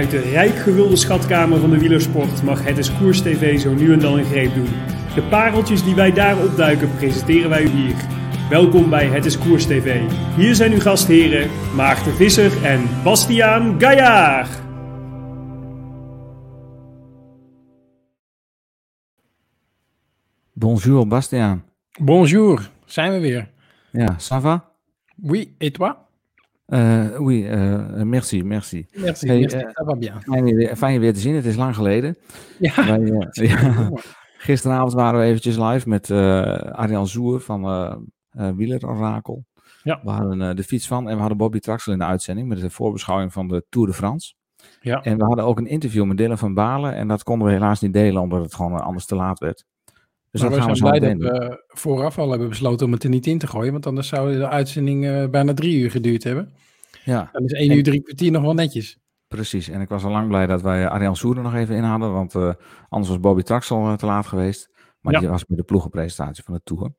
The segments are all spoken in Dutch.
Uit de rijk gevulde schatkamer van de wielersport mag Het is Koers TV zo nu en dan een greep doen. De pareltjes die wij daar opduiken presenteren wij u hier. Welkom bij Het is Koers TV. Hier zijn uw gastheren Maarten Visser en Bastiaan Gaillard. Bonjour Bastiaan. Bonjour, zijn we weer. Ja, ça va? Oui, et toi? Uh, oui, uh, merci, merci. Merci, hey, merci, uh, ça va bien. Fijn je, weer, fijn je weer te zien, het is lang geleden. Ja, Wij, ja, gisteravond waren we eventjes live met Arjan Zoer van Wieler Orakel. Ja. We hadden de fiets van en we hadden Bobby Traxel in de uitzending met de voorbeschouwing van de Tour de France. Ja. En we hadden ook een interview met Dylan van Balen en dat konden we helaas niet delen omdat het gewoon anders te laat werd. Dus maar dat we gaan zijn we zo blij dat we vooraf al hebben besloten om het er niet in te gooien, want anders zou de uitzending eh, bijna drie uur geduurd hebben. Ja, Dan is één En- uur drie kwartier nog wel netjes. Precies, en ik was al lang blij dat wij Arjan Soer er nog even in hadden, want eh, anders was Bobby Traxel eh, te laat geweest. Maar Ja. die was bij de ploegenpresentatie van de Tour.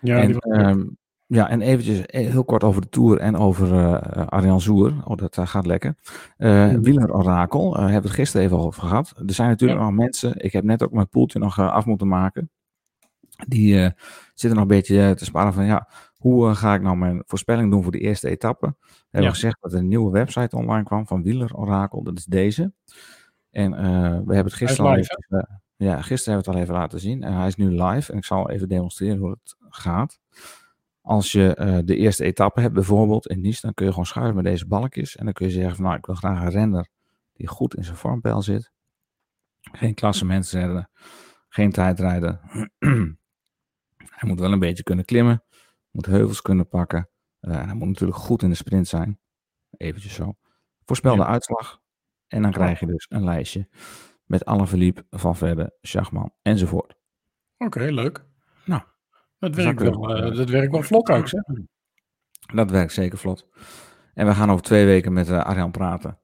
Ja, en, ehm, ja, en eventjes eh, heel kort over de Tour en over eh, Arjan Soer. Oh, dat eh, gaat lekker. Eh. Wielerorakel, eh hebben we het gisteren even over gehad. Er zijn natuurlijk Ja. nog mensen, ik heb net ook mijn poeltje nog eh, af moeten maken. Die eh, zitten nog een beetje eh, te sparen van, ja, hoe eh, ga ik nou mijn voorspelling doen voor de eerste etappe? We hebben Ja. gezegd dat er een nieuwe website online kwam van Wielerorakel, dat is deze. En we hebben het gisteren al live, even, eh, ja, gisteren hebben we het al even laten zien. En hij is nu live en ik zal even demonstreren hoe het gaat. Als je de eerste etappe hebt, bijvoorbeeld in Nice, dan kun je gewoon schuiven met deze balkjes. En dan kun je zeggen van, nou, ik wil graag een renner die goed in zijn vormpeil zit. Geen klassementsrenner, geen tijdrijder. hij moet wel een beetje kunnen klimmen, moet heuvels kunnen pakken. Eh, hij moet natuurlijk goed in de sprint zijn. Eventjes zo. Voorspel de Ja. uitslag. En dan krijg je dus een lijstje met alle verliep van verder, Schachman enzovoort. Oké, leuk. Nou, dat werkt, wel, even, eh, dat werkt wel vlot ook, zeg. Dat werkt zeker vlot. En we gaan over twee weken met eh, Arjan praten.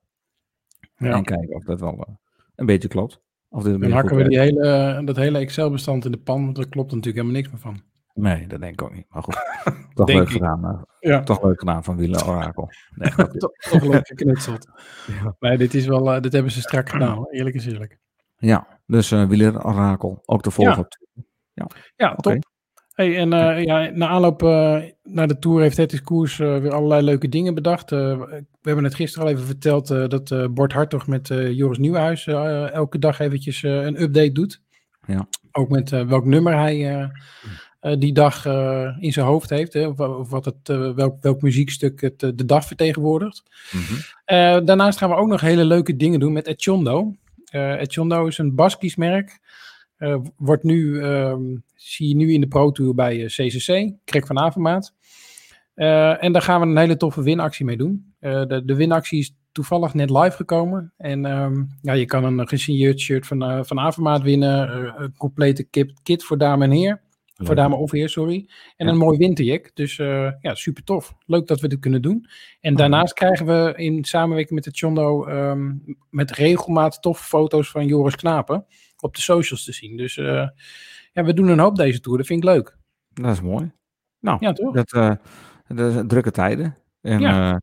Ja. En kijken of dat wel eh, een beetje klopt. Of dit een Dan hakken we die hele, dat hele Excel-bestand in de pan, want daar klopt natuurlijk helemaal niks meer van. Nee, dat denk ik ook niet. Maar goed, toch leuk gedaan. Ja, toch leuk gedaan van Wieler Orakel. Nee, toch, toch leuk geknutseld. Ja. Nee, dit, is wel, eh, dit hebben ze strak gedaan, eerlijk is eerlijk. ja, dus eh Wieler Orakel. Ook te volgen Ja. op Ja, top. Hey, en eh, ja, na aanloop naar de Tour heeft het Koers weer allerlei leuke dingen bedacht. We hebben het gisteren al even verteld dat Bord Hartog met Joris Nieuwhuis elke dag eventjes een update doet. Ja. Ook met welk nummer hij die dag eh, in zijn hoofd heeft. Hè, of, wat het, eh, welk, welk muziekstuk het eh, de dag vertegenwoordigt. Mhm. Eh, daarnaast gaan we ook nog hele leuke dingen doen met Echondo. Eh Echondo is een Baskisch merk. Eh, wordt nu, ehm, zie je nu in de Pro Tour bij eh, CCC, Krek van Avermaat. Eh, en daar gaan we een hele toffe winactie mee doen. Eh, de, de winactie is toevallig net live gekomen. En ehm, ja, je kan een gesigneerd shirt van, eh, van Avermaat winnen. eh, een complete kit, kit voor dame en heer. Voor dame of heer, sorry. En Ja. een mooi winterjack. Dus eh, ja, super tof. Leuk dat we dit kunnen doen. En daarnaast krijgen we in samenwerking met de Chondo ehm, met regelmaat toffe foto's van Joris Knapen op de socials te zien. Dus eh, ja, we doen een hoop deze tour. Dat vind ik leuk. Dat is mooi. Nou, Ja, toch? dat, dat is drukke tijden. En Ja.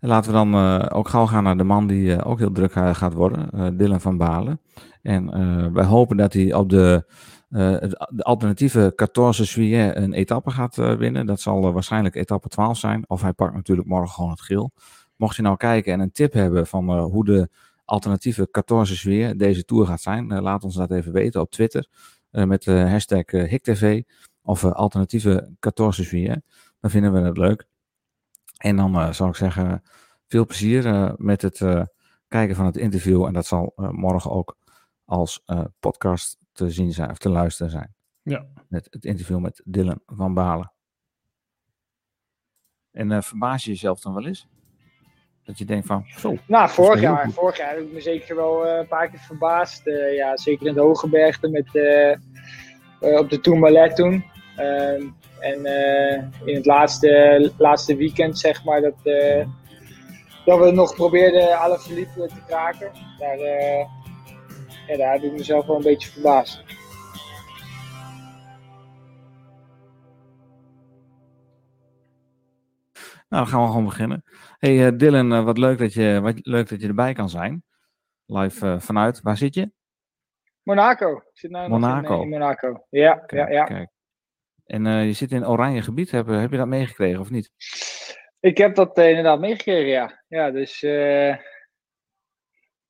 laten we dan ook gauw gaan naar de man die ook heel druk gaat worden, Dylan van Balen. En wij hopen dat hij op de, de alternatieve 14 juillet een etappe gaat eh, winnen. Dat zal eh, waarschijnlijk etappe 12 zijn. Of hij pakt natuurlijk morgen gewoon het geel. Mocht je nou kijken en een tip hebben van eh, hoe de alternatieve 14 juillet deze tour gaat zijn, eh, laat ons dat even weten op Twitter eh, met de hashtag eh, HikTV of eh, alternatieve 14 juillet. Dan vinden we het leuk. En dan eh, zou ik zeggen, veel plezier eh, met het eh, kijken van het interview. En dat zal eh, morgen ook als eh, podcast te zien zijn of te luisteren zijn. Ja. Met het interview met Dylan van Balen. En eh verbaas je jezelf dan wel eens? Dat je denkt van, zo, Nou, vorig jaar, vorig jaar heb ik me zeker wel eh, een paar keer verbaasd. Eh, ja, zeker in de hoge bergte met, eh, eh, op de Tourmalet toen. Ehm, en eh, in het laatste, laatste weekend, zeg maar, dat, eh, dat we nog probeerden alle verliepen te kraken. Daar, eh, ja, daar heb ik mezelf wel een beetje verbaasd. Nou, dan gaan we gewoon beginnen. Hey eh, Dylan, eh, wat leuk dat, je, wat leuk dat je erbij kan zijn. live vanuit. Waar zit je? Monaco. Ik zit nou Monaco. In, in, Monaco. Ja, Kijk, ja, ja. Kijk. En je zit in oranje gebied. Heb, heb je dat meegekregen of niet? Ik heb dat inderdaad meegekregen, ja. Ja, dus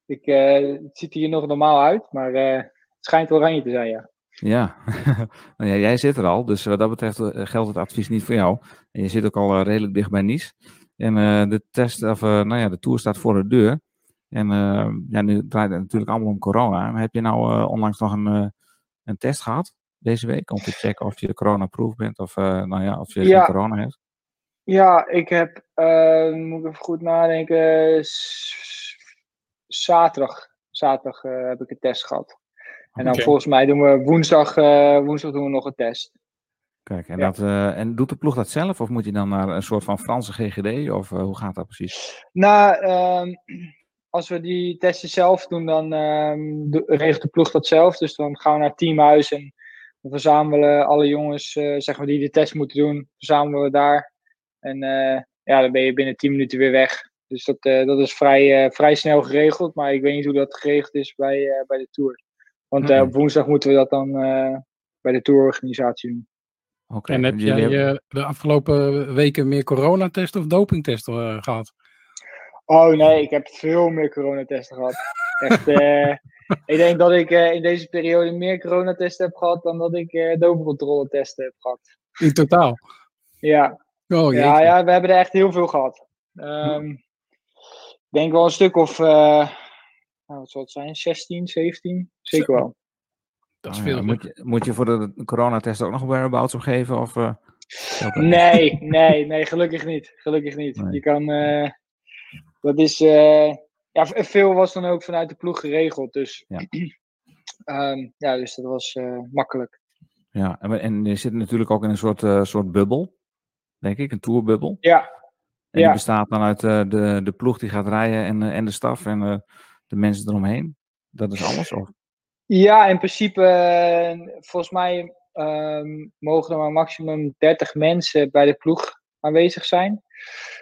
ik, het ziet hier nog normaal uit, maar het schijnt oranje te zijn, ja. Ja. nou ja, jij zit er al, dus wat dat betreft geldt het advies niet voor jou. En je zit ook al redelijk dicht bij Nice. En de test, of nou ja, de tour staat voor de deur. En ja, nu draait het natuurlijk allemaal om corona. Maar heb je nou onlangs nog een, een test gehad deze week om te checken of je corona-proof bent of nou ja, of je Ja. corona hebt? Ja, ik heb, eh, moet ik even goed nadenken, zaterdag, zaterdag eh, heb ik een test gehad. En dan volgens mij doen we woensdag, eh, woensdag doen we nog een test. Kijk, en, Ja. dat, eh, en doet de ploeg dat zelf of moet je dan naar een soort van Franse GGD of hoe gaat dat precies? Nou, ehm, als we die testen zelf doen, dan ehm, regelt de ploeg dat zelf. Dus dan gaan we naar het teamhuis en we verzamelen alle jongens zeg maar, die de test moeten doen, verzamelen we daar. En ja, dan ben je binnen 10 minuten weer weg. Dus dat, eh, dat is vrij, eh, vrij snel geregeld, maar ik weet niet hoe dat geregeld is bij, eh, bij de Tour. Want eh, Oké. op woensdag moeten we dat dan eh, bij de tourorganisatie doen. Oké, En heb jullie jij de afgelopen weken meer coronatesten of dopingtesten eh, gehad? Oh nee, ik heb veel meer coronatesten gehad. Echt, eh, ik denk dat ik eh, in deze periode meer coronatesten heb gehad dan dat ik eh dopingcontroletesten heb gehad. In totaal? Ja, Oh, ja, ja, we hebben er echt heel veel gehad. Ehm, Ik denk wel een stuk of, eh, nou, wat zal het zijn, 16, 17? Zeker wel. Dat is ja, veel. moet, je, moet je voor de coronatest ook nog whereabouts opgeven? Of, eh? Nee, nee, nee, gelukkig niet. Gelukkig niet. Nee. Je kan, eh, dat is, eh, ja, veel was dan ook vanuit de ploeg geregeld. Dus Ja. Ehm, ja, dus dat was eh, makkelijk. Ja, en, en je zit natuurlijk ook in een soort, eh, soort bubbel, denk ik, een tourbubbel. Ja, En Ja. die bestaat dan uit eh, de, de ploeg die gaat rijden en, eh, en de staf en eh, de mensen eromheen. Dat is alles? Of? Ja, in principe, volgens mij ehm, mogen er maar maximum 30 mensen bij de ploeg aanwezig zijn.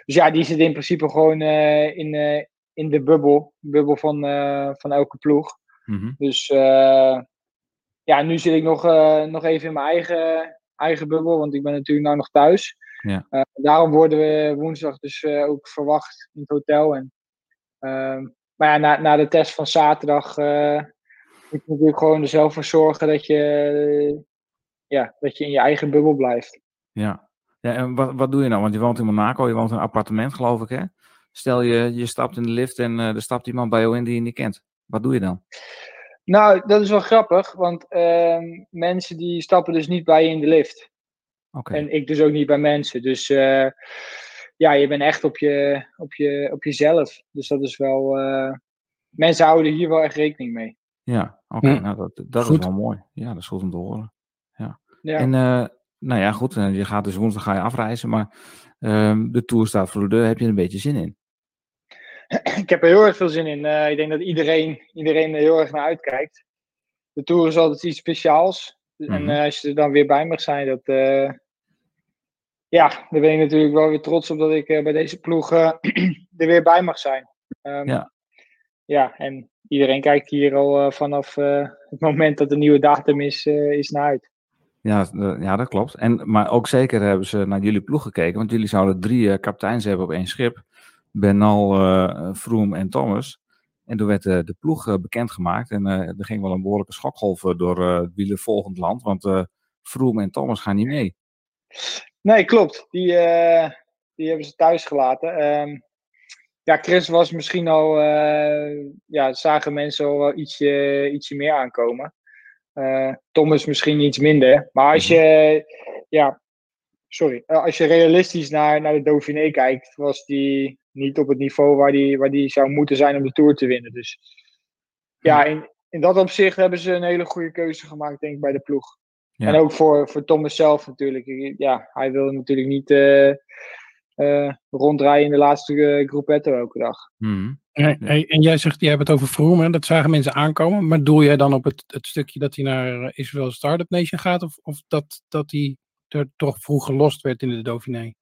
Dus ja, die zitten in principe gewoon in, in de bubbel, bubbel van, van elke ploeg. Mhm. Dus ja, nu zit ik nog, nog even in mijn eigen, eigen bubbel, want ik ben natuurlijk nou nog thuis. Ja. Eh, daarom worden we woensdag dus eh, ook verwacht in het hotel. En, ehm, maar ja, na, na de test van zaterdag eh, moet je natuurlijk gewoon er zelf voor zorgen dat je, ja, dat je in je eigen bubbel blijft. Ja. ja en wat, wat doe je nou? Want je woont in Monaco, je woont in een appartement, geloof ik, hè? Stel je, je stapt in de lift en er stapt iemand bij jou in die je niet kent. Wat doe je dan? Nou, dat is wel grappig, want ehm, mensen die stappen dus niet bij je in de lift. Oké. En ik dus ook niet bij mensen. Dus eh, ja, je bent echt op, je, op, je, op jezelf. Dus dat is wel. eh, mensen houden hier wel echt rekening mee. Ja, oké. Ja. Nou, dat, dat is wel mooi. Ja, dat is goed om te horen. Ja. En eh, nou ja, goed. je gaat dus woensdag ga je afreizen, maar ehm, de tour staat voor de deur. Heb je er een beetje zin in? ik heb er heel erg veel zin in. Eh, ik denk dat iedereen, iedereen er heel erg naar uitkijkt. De Tour is altijd iets speciaals. En Mhm. eh, als je er dan weer bij mag zijn, dat. Ja, daar ben ik natuurlijk wel weer trots op dat ik eh, bij deze ploeg eh, er weer bij mag zijn. Ehm, Ja. Ja, en iedereen kijkt hier al eh, vanaf het moment dat de nieuwe datum is, is naar uit. Ja, ja, dat klopt. En, maar ook zeker hebben ze naar jullie ploeg gekeken, want jullie zouden drie kapiteins hebben op één schip. Bernal, eh Froome en Thomas. En toen werd de ploeg bekendgemaakt en er ging wel een behoorlijke schokgolf door het wielervolgend land, want Froome en Thomas gaan niet mee. Nee, klopt. Die, eh, die hebben ze thuis gelaten. Ehm, ja, Chris was misschien al, eh, ja, zagen mensen al wel ietsje, ietsje meer aankomen. Eh, Thomas misschien iets minder. Maar als je, ja, sorry, als je realistisch naar, naar de Dauphiné kijkt, was die niet op het niveau waar die, waar die zou moeten zijn om de Tour te winnen. Dus ja, in, in dat opzicht hebben ze een hele goede keuze gemaakt, denk ik, bij de ploeg. Ja. En ook voor, voor Thomas zelf natuurlijk. Ja, hij wil natuurlijk niet eh, eh, ronddraaien in de laatste uh, groepetto elke dag. Mhm. Hey, en jij zegt, jij hebt het over Vroom, hè? dat zagen mensen aankomen. Maar doel jij dan op het, het stukje dat hij naar Israël Startup Nation gaat? Of, of dat, dat hij er toch vroeg gelost werd in de Dauphiné?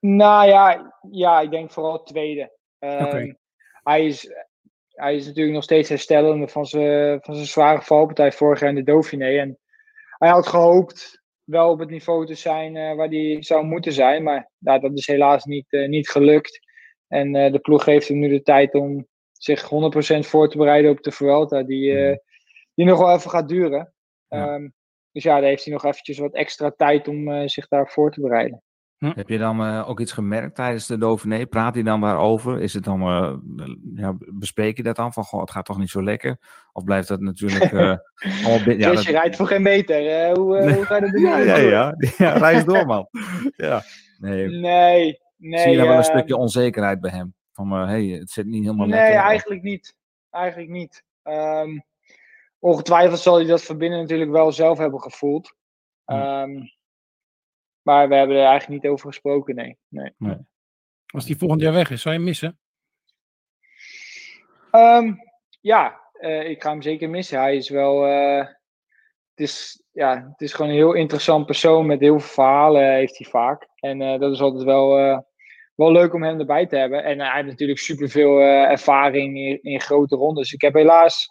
Nou ja, ja ik denk vooral het tweede. Oké. Hij is hij is natuurlijk nog steeds herstellende van zijn, van zijn zware valpartij vorig jaar in de Dauphiné. En hij had gehoopt wel op het niveau te zijn uh, waar hij zou moeten zijn. Maar ja, dat is helaas niet, uh, niet gelukt. En uh, de ploeg geeft hem nu de tijd om zich 100% voor te bereiden op de Vuelta. Die, die nog wel even gaat duren. Ja. Um, dus ja, daar heeft hij nog eventjes wat extra tijd om zich daar voor te bereiden. Hm. Heb je dan uh, ook iets gemerkt tijdens de Dauphiné? Praat hij dan daarover? Is het dan, uh, ja, bespreek je dat dan? Van, goh, het gaat toch niet zo lekker? Of blijft dat natuurlijk... Uh, allemaal ja, je rijdt voor geen meter. hoe, nee. hoe ga je dat doen? ja, ja, ja, ja. reis door, man. ja. Nee. nee, nee. Zie je wel een stukje onzekerheid bij hem? Van, hé, hey, het zit niet helemaal nee, lekker. Nee, eigenlijk niet. Eigenlijk niet. Um, ongetwijfeld zal hij dat van binnen natuurlijk wel zelf hebben gevoeld. Hm. Um, maar we hebben er eigenlijk niet over gesproken, nee. nee. nee. Als die volgend jaar weg is, zou je hem missen? Um, ja, uh, ik ga hem zeker missen. Hij is wel. Uh, het, is, ja, het is gewoon een heel interessant persoon met heel veel verhalen, heeft hij vaak. En uh, dat is altijd wel, wel leuk om hem erbij te hebben. En hij heeft natuurlijk superveel ervaring in, in, grote rondes. Ik heb helaas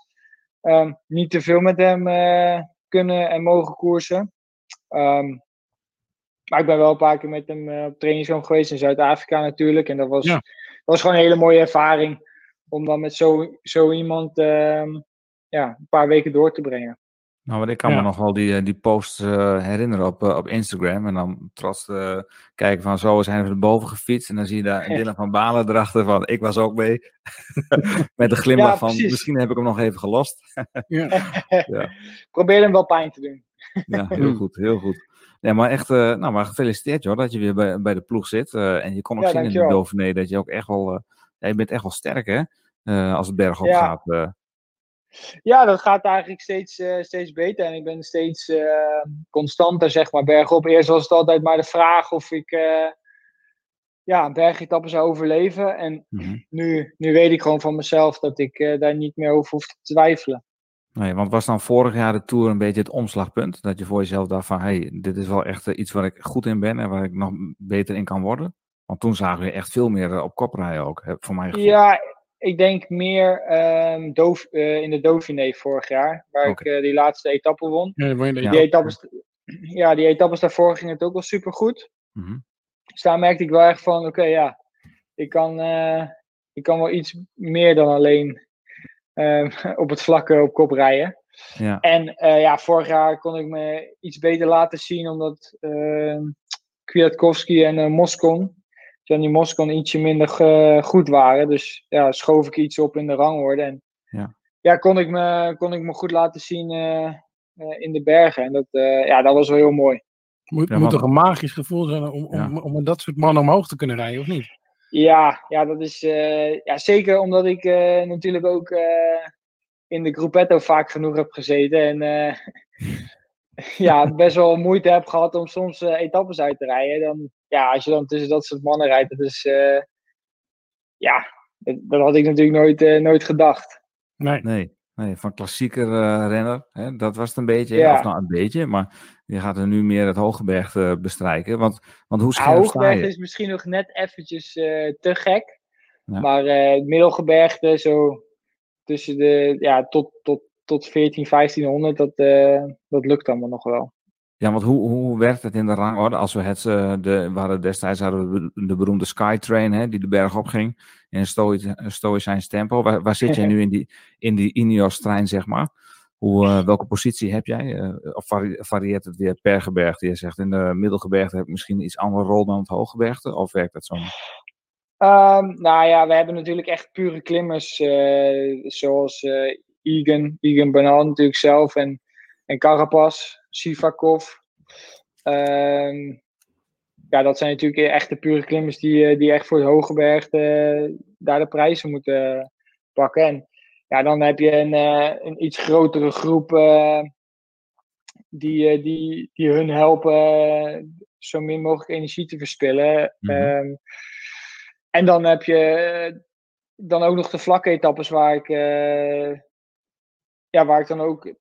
um, niet te veel met hem kunnen en mogen koersen. Um, maar ik ben wel een paar keer met hem uh, op trainingskamp geweest in Zuid-Afrika natuurlijk. En dat was, ja. dat was gewoon een hele mooie ervaring. Om dan met zo, zo iemand uh, ja, een paar weken door te brengen. Nou, want ik kan ja. me nog wel die, die post uh, herinneren op, op Instagram. En dan trots uh, kijken van zo zijn we erboven gefietst. En dan zie je daar een Dylan van Balen erachter van ik was ook mee. Met een glimlach ja, van misschien heb ik hem nog even gelost. ja. Probeer hem wel pijn te doen. ja, heel goed, heel goed. Nee, maar echt, uh, nou, maar gefeliciteerd joh, dat je weer bij, bij de ploeg zit. Uh, en je kon ook ja, zien in de Dauphiné dat je ook echt wel, uh, ja, je bent echt wel sterk hè, als het bergop ja. gaat. Ja, dat gaat eigenlijk steeds, steeds beter. En ik ben steeds constanter, zeg maar, bergop. Eerst was het altijd maar de vraag of ik ja, een bergetappe zou overleven. En mm -hmm. nu, nu weet ik gewoon van mezelf dat ik daar niet meer over hoef te twijfelen. Nee, want was dan vorig jaar de Tour een beetje het omslagpunt? Dat je voor jezelf dacht van, hey, dit is wel echt iets waar ik goed in ben en waar ik nog beter in kan worden? Want toen zagen we echt veel meer op kop rijden ook, voor mij gevoel. Ja, ik denk meer um, Doof, uh, in de Dauphiné vorig jaar, waar okay. ik uh, die laatste etappe won. Ja, die, ja. etappes, ja, die etappes daarvoor ging het ook wel super goed. Mm -hmm. Dus daar merkte ik wel echt van, oké, okay, ja, ik kan, uh, ik kan wel iets meer dan alleen uh, op het vlakke op kop rijden. Ja. En uh, ja, vorig jaar kon ik me iets beter laten zien, omdat uh, Kwiatkowski en uh, Moscon, Johnny Moscon, ietsje minder goed waren. Dus ja, schoof ik iets op in de rangorde. En ja, ja kon, ik me, kon ik me goed laten zien in de bergen. En dat, ja, dat was wel heel mooi. Moet, ja, moet toch een magisch gevoel zijn om, om, ja. om, om dat soort mannen omhoog te kunnen rijden, of niet? Ja, ja, dat is uh, ja, zeker omdat ik uh, natuurlijk ook uh, in de Gruppetto vaak genoeg heb gezeten. En ja, best wel moeite heb gehad om soms etappes uit te rijden. Dan, ja, als je dan tussen dat soort mannen rijdt, dat is. ja, dat, dat, had ik natuurlijk nooit, nooit gedacht. Nee. nee. Nee, van klassieker uh, renner. Hè? Dat was het een beetje. Ja. Of nou een beetje, maar je gaat er nu meer het Hooggebergte uh, bestrijken. Want, want hoe scherp je? is misschien nog net eventjes uh, te gek. Ja. Maar het Middelgebergte, zo tussen de, ja, tot, tot, tot 14, 1500, dat, dat lukt allemaal nog wel. Ja, want hoe, hoe werkt het in de rangorde? Als we het, de, we hadden destijds hadden we de beroemde Skytrain, hè, die de berg op ging in een stoïcijns tempo. Waar, waar zit jij nu in die, in die Ineos-trein, zeg maar? Uh, welke positie heb jij? Uh, of vari varieert het weer per gebergte? Je zegt in de middelgebergte heb ik misschien iets andere rol dan het hooggebergte. Of werkt dat zo? Um, nou ja, we hebben natuurlijk echt pure klimmers. Uh, zoals Egan, Egan Bernal natuurlijk zelf. En, en Carapaz, Sivakov. Um, ja, dat zijn natuurlijk echte pure klimmers die, die echt voor het uh, daar de prijzen moeten pakken. En ja, dan heb je een, uh, een iets grotere groep uh, die, die, die hun helpen zo min mogelijk energie te verspillen. Mm -hmm. um, en dan heb je dan ook nog de vlakke etappes waar ik, ja, waar ik dan ook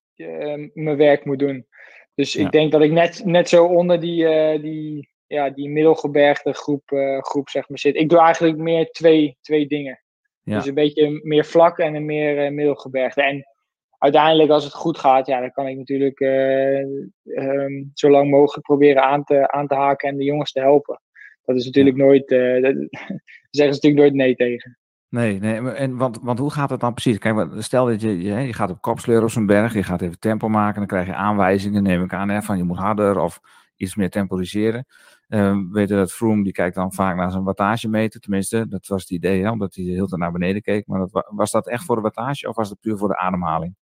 mijn werk moet doen. Dus ja. ik denk dat ik net, net zo onder die, die, ja, die middelgebergte groep, uh, groep zeg maar, zit. Ik doe eigenlijk meer twee, twee dingen. Ja. Dus een beetje meer vlak en een meer eh, middelgebergte. En uiteindelijk, als het goed gaat, ja, dan kan ik natuurlijk ehm, zo lang mogelijk proberen aan te, aan te haken en de jongens te helpen. Dat is natuurlijk nooit, eh, dat, daar zeggen ze natuurlijk nooit nee tegen. Nee, nee en, want, want hoe gaat het dan precies? Kijk, stel dat je, je, je gaat op kopsleur op zo'n berg, je gaat even tempo maken, dan krijg je aanwijzingen, neem ik aan, hè, van je moet harder of iets meer temporiseren. Eh, we weten dat Froome, die kijkt dan vaak naar zijn wattagemeter, tenminste, dat was het idee, hè, omdat hij heel tijd naar beneden keek. Maar dat, wa- was dat echt voor de wattage of was dat puur voor de ademhaling?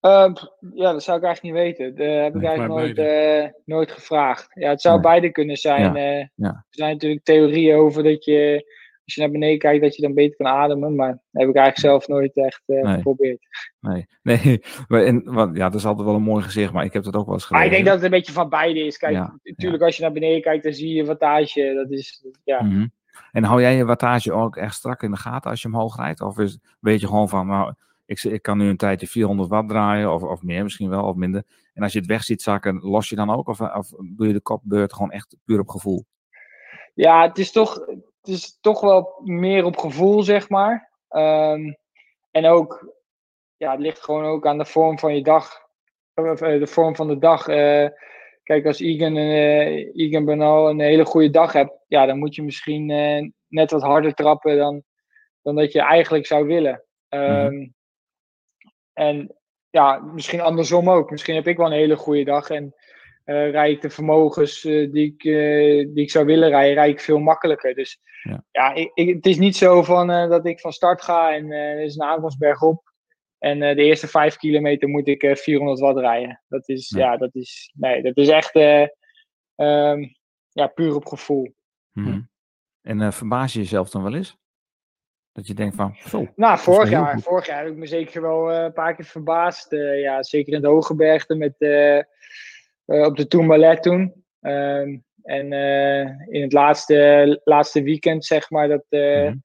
Eh, pff, ja, dat zou ik eigenlijk niet weten. Dat heb ik eigenlijk nooit, eh, nooit gevraagd. Ja, het zou Nee. beide kunnen zijn. Ja, eh. ja. Er zijn natuurlijk theorieën over dat je, als je naar beneden kijkt, dat je dan beter kan ademen. Maar dat heb ik eigenlijk zelf nooit echt eh, Nee. geprobeerd. Nee, nee. Maar en, want, ja, dat is altijd wel een mooi gezicht, maar ik heb dat ook wel eens Maar gelezen. ik denk dat het een beetje van beide is. Kijk, Ja, natuurlijk als je naar beneden kijkt, dan zie je wattage. Dat is, ja. Mhm. En hou jij je wattage ook echt strak in de gaten als je omhoog rijdt? Of is, weet je gewoon van, nou, ik, ik kan nu een tijdje 400 watt draaien, of, of meer misschien wel, of minder. En als je het weg ziet zakken, los je dan ook? Of, of doe je de kopbeurt gewoon echt puur op gevoel? Ja, het is toch, is toch wel meer op gevoel, zeg maar. Ehm, en ook, ja, het ligt gewoon ook aan de vorm van je dag. Of eh, de vorm van de dag. Eh, kijk, als Egan, eh Egan Bernal een hele goede dag hebt, ja, dan moet je misschien net wat harder trappen dan, dan dat je eigenlijk zou willen. Ehm, En ja, misschien andersom ook. Misschien heb ik wel een hele goede dag en eh rijd ik de vermogens eh, die, ik, eh, die ik zou willen rijden, rijd ik veel makkelijker. Dus Ja. ja, ik, ik- het is niet zo van, eh, dat ik van start ga en eh, er is een aankomstberg op. En eh, de eerste vijf kilometer moet ik eh, 400 watt rijden. Dat is, ja, dat is, nee, dat is echt eh, ehm, ja, puur op gevoel. Mhm. En eh, verbaas je jezelf dan wel eens? Dat je denkt van, zo, Nou, is vorig jaar, goed. vorig jaar heb ik me zeker wel eh, een paar keer verbaasd. Eh, ja, zeker in de Hogebergte met, eh, eh, op de Tourmalet toen. Ehm, en eh, in het laatste, laatste weekend, zeg maar, dat, eh, Mhm.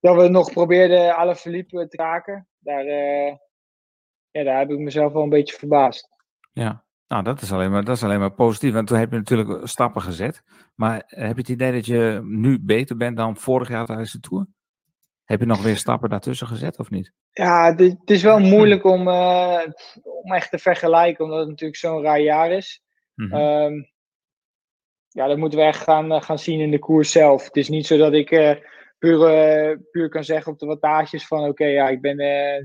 dat we nog probeerden alle Philippe te raken. Daar, eh, ja, daar heb ik mezelf wel een beetje verbaasd. ja. Nou, dat is, alleen maar, dat is alleen maar positief. Want toen heb je natuurlijk stappen gezet. Maar heb je het idee dat je nu beter bent dan vorig jaar tijdens de Tour? Heb je nog weer stappen daartussen gezet of niet? Ja, het is- wel moeilijk om, eh, om echt te vergelijken, omdat het natuurlijk zo'n raar jaar is. Mhm. Ehm, ja, dat moeten we echt gaan, eh, gaan zien in de koers zelf. Het is niet zo dat ik eh, puur, puur kan zeggen op de wattages van oké, ja, ik ben eh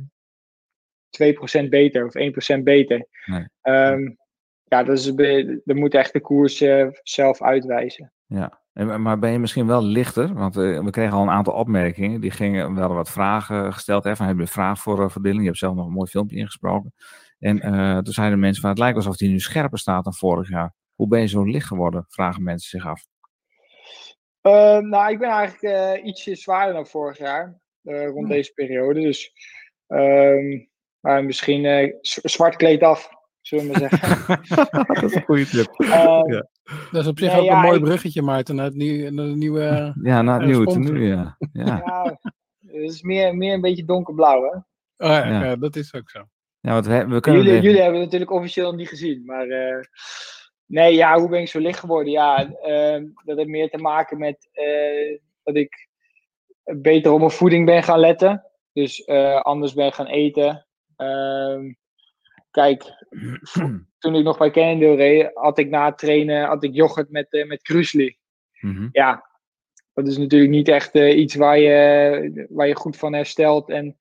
2% beter of 1% beter. Nee. Ehm, ja, dat, is, dat moet echt de koers zelf uitwijzen. Ja, maar ben je misschien wel lichter? Want eh, we kregen al een aantal opmerkingen. Die gingen, we hadden wat vragen gesteld. Hè, van, heb je een vraag voor uh, verdeling? Je hebt zelf nog een mooi filmpje ingesproken. En uh, toen zeiden mensen van, het lijkt alsof die nu scherper staat dan vorig jaar. Hoe ben je zo licht geworden? Vragen mensen zich af. Nou, ik ben eigenlijk ietsje zwaarder dan vorig jaar. Rond Hmm. deze periode. Dus um, maar misschien zwart kleed af, zullen we maar zeggen. dat is een goede tip. Um, ja. Dat is op zich nee, ook ja, een mooi bruggetje, Maarten, naar het, nieuw, naar het nieuwe... Ja, na het eh, nieuwe sponsor. tenue, ja. ja. ja, het is meer, meer een beetje donkerblauw, hè? Oh, ja, Ja. ja, dat is ook zo. Ja, want we, we kunnen... Jullie, weer- jullie hebben het natuurlijk officieel niet gezien, maar eh, nee, ja, hoe ben ik zo licht geworden? Ja, eh, dat heeft meer te maken met eh, dat ik beter op mijn voeding ben gaan letten. Dus eh, anders ben gaan eten. Ehm, kijk, toen ik nog bij Cannondale reed, had ik na het trainen had ik yoghurt met, eh met krusli. Mhm. Ja, dat is natuurlijk niet echt eh, iets waar je, waar je goed van herstelt. En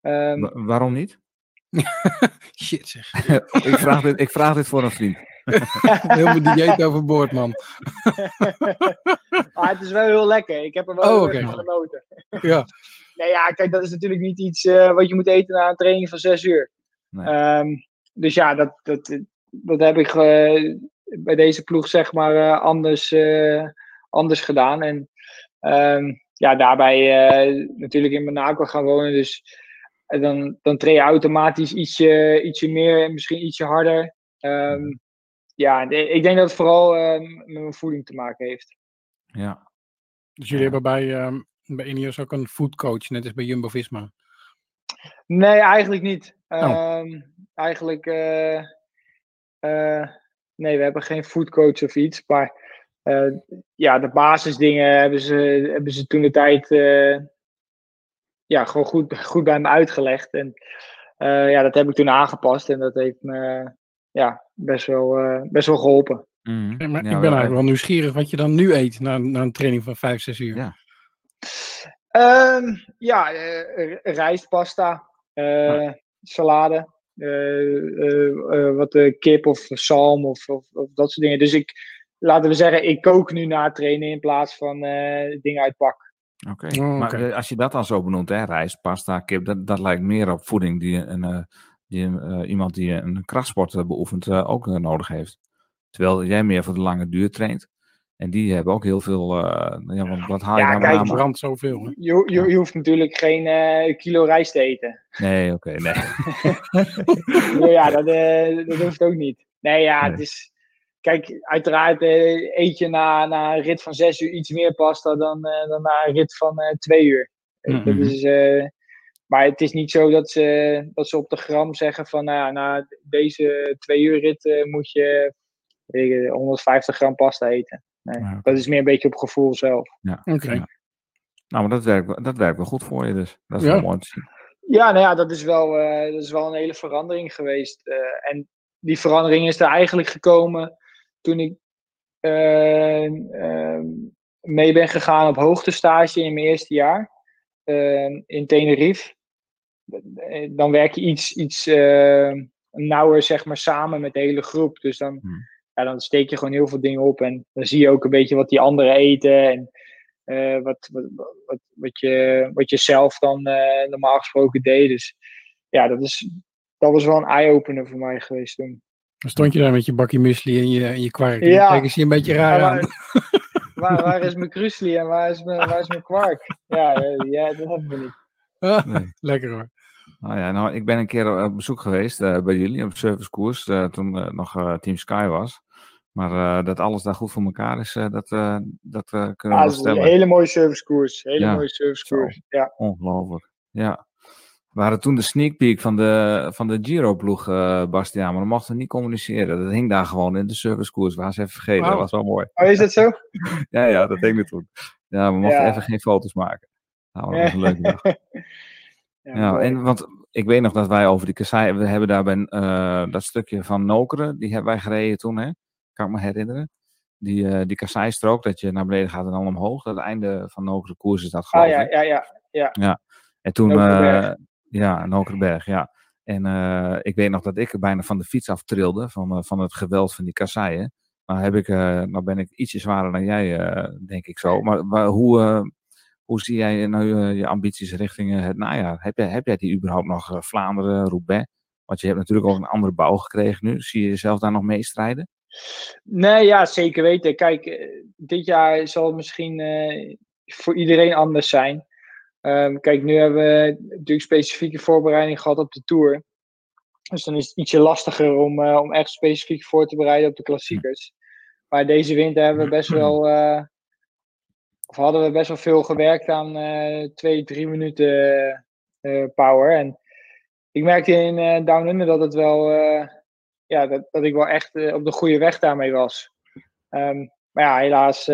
ehm, Wa- waarom niet? Shit zeg. ik, vraag dit, ik vraag dit voor een vriend. Heel mijn dieet overboord, man. Maar het is wel heel lekker. Ik heb er wel Oh, van genoten. Ja. Nee, ja, kijk, dat is natuurlijk niet iets eh, wat je moet eten na een training van zes uur. Nee. Ehm, dus ja, dat, dat, dat heb ik eh, bij deze ploeg zeg maar eh, anders, eh, anders gedaan. En ehm, ja, daarbij eh, natuurlijk in Monaco gaan wonen. Dus dan, dan train je automatisch ietsje, ietsje meer en misschien ietsje harder. Ehm, ja, ik denk dat het vooral eh, met mijn voeding te maken heeft. Ja. Dus jullie Ja. hebben bij, ehm bij Ineos ook een foodcoach, net als bij Jumbo-Visma. Nee, eigenlijk niet. Oh. Ehm, eigenlijk, eh, eh, nee, we hebben geen foodcoach of iets. Maar ja, de basisdingen hebben ze, hebben ze toen de tijd ja, gewoon goed, goed bij me uitgelegd. En ja, dat heb ik toen aangepast en dat heeft me ja, best, wel, best wel geholpen. Mm. maar ik ben eigenlijk wel nieuwsgierig wat je dan nu eet na, na een training van 5, 6 uur. Ja, um, ja uh, rijstpasta, uh, salade, uh, wat kip of zalm of, of, of, dat soort dingen. Dus ik, laten we zeggen, ik kook nu na trainen in plaats van dingen uit pak. Oké, oh, maar als je dat al zo benoemt, hè, rijst, pasta, kip, dat, dat lijkt meer op voeding die, een, die iemand die een krachtsport beoefent ook nodig heeft. Terwijl jij meer voor de lange duur traint. En die hebben ook heel veel. Uh, ja, wat haal je ja, kijk, aan? brand zoveel. Hè? Je, je, je, hoeft natuurlijk geen uh, kilo rijst te eten. Nee, oké, okay, nee. ja, dat, uh, dat hoeft ook niet. Nee, ja, nee. het is. Kijk, uiteraard eet je na, na een rit van zes uur iets meer pasta dan, dan na een rit van twee uur. Mm -hmm. dat is, maar het is niet zo dat ze, dat ze op de gram zeggen van nou ja, na deze twee uur rit moet je 150 gram pasta eten. Nee, ja. Dat is meer een beetje op gevoel zelf. Ja, oké. Ja. Nou, maar dat werkt, dat werkt wel goed voor je dus. Dat is wel mooi te zien. Ja, nou ja, dat is wel, uh, dat is wel een hele verandering geweest. Uh, en die verandering is er eigenlijk gekomen toen ik uh, mee ben gegaan op hoogtestage in mijn eerste jaar in Tenerife. Dan werk je iets, iets nauwer zeg maar, samen met de hele groep. Dus dan, hmm ja, dan steek je gewoon heel veel dingen op. En dan zie je ook een beetje wat die anderen eten. En uh, wat, wat, wat, wat, je, wat je zelf dan uh, normaal gesproken deed. Dus ja, dat, is, dat was wel een eye-opener voor mij geweest toen. Dan stond je daar met je bakje muesli en je, en je kwark. Ja. Kijk eens je een beetje raar aan. Waar, waar, is mijn krusli en waar is mijn, waar is mijn kwark? Ja, ja dat hebben we niet. Ah, nee. Lekker hoor. Nou ja, nou, ik ben een keer op bezoek geweest uh, bij jullie op servicekoers, uh, toen uh, nog Team Sky was. Maar dat alles daar goed voor elkaar is, dat, dat kunnen we stellen. Een hele mooie servicekoers. Hele ja. mooie servicekoers. Ja. Ongelooflijk. Ja. We hadden toen de sneak peek van de, van de Giro-ploeg, Bastiaan, maar we mochten niet communiceren. Dat hing daar gewoon in de servicekoers. Waar ze even vergeten. Wow. Dat was wel mooi. Oh, is dat zo? ja, ja, dat denk ik toen. Ja, we mochten even geen foto's maken. Nou, dat was een leuke dag. Ja, en want ik weet nog dat wij over die kassei, we hebben daar bij uh, dat stukje van Nokeren, die hebben wij gereden toen, hè? kan ik me herinneren. Die, uh, die kasseistrook, dat je naar beneden gaat en dan omhoog. Dat einde van Nokere koers is dat ah, ja, ja, ja, ja. ja. En toen, uh, ja, Nokerenberg, ja. En ik weet nog dat ik er bijna van de fiets af trilde, van, van het geweld van die kasseien. Maar heb ik, nou ben ik ietsje zwaarder dan jij, denk ik zo. Maar, maar hoe, hoe zie jij nou je, je ambities richting het najaar? Heb jij, heb jij die überhaupt nog Vlaanderen, Roubaix? Want je hebt natuurlijk ook een andere bouw gekregen nu. Zie je jezelf daar nog mee strijden? Nee, ja, zeker weten. Kijk, eh, dit jaar zal het misschien uh, voor iedereen anders zijn. Um, kijk, nu hebben we natuurlijk specifieke voorbereiding gehad op de Tour. Dus dan is het ietsje lastiger om, uh, om echt specifiek voor te bereiden op de klassiekers. Maar deze winter hebben we best wel of hadden we best wel veel gewerkt aan uh, twee, drie minuten uh, power. En ik merkte in uh, Down Under dat het wel, ja, dat, dat ik wel echt op de goede weg daarmee was. Um, maar ja, helaas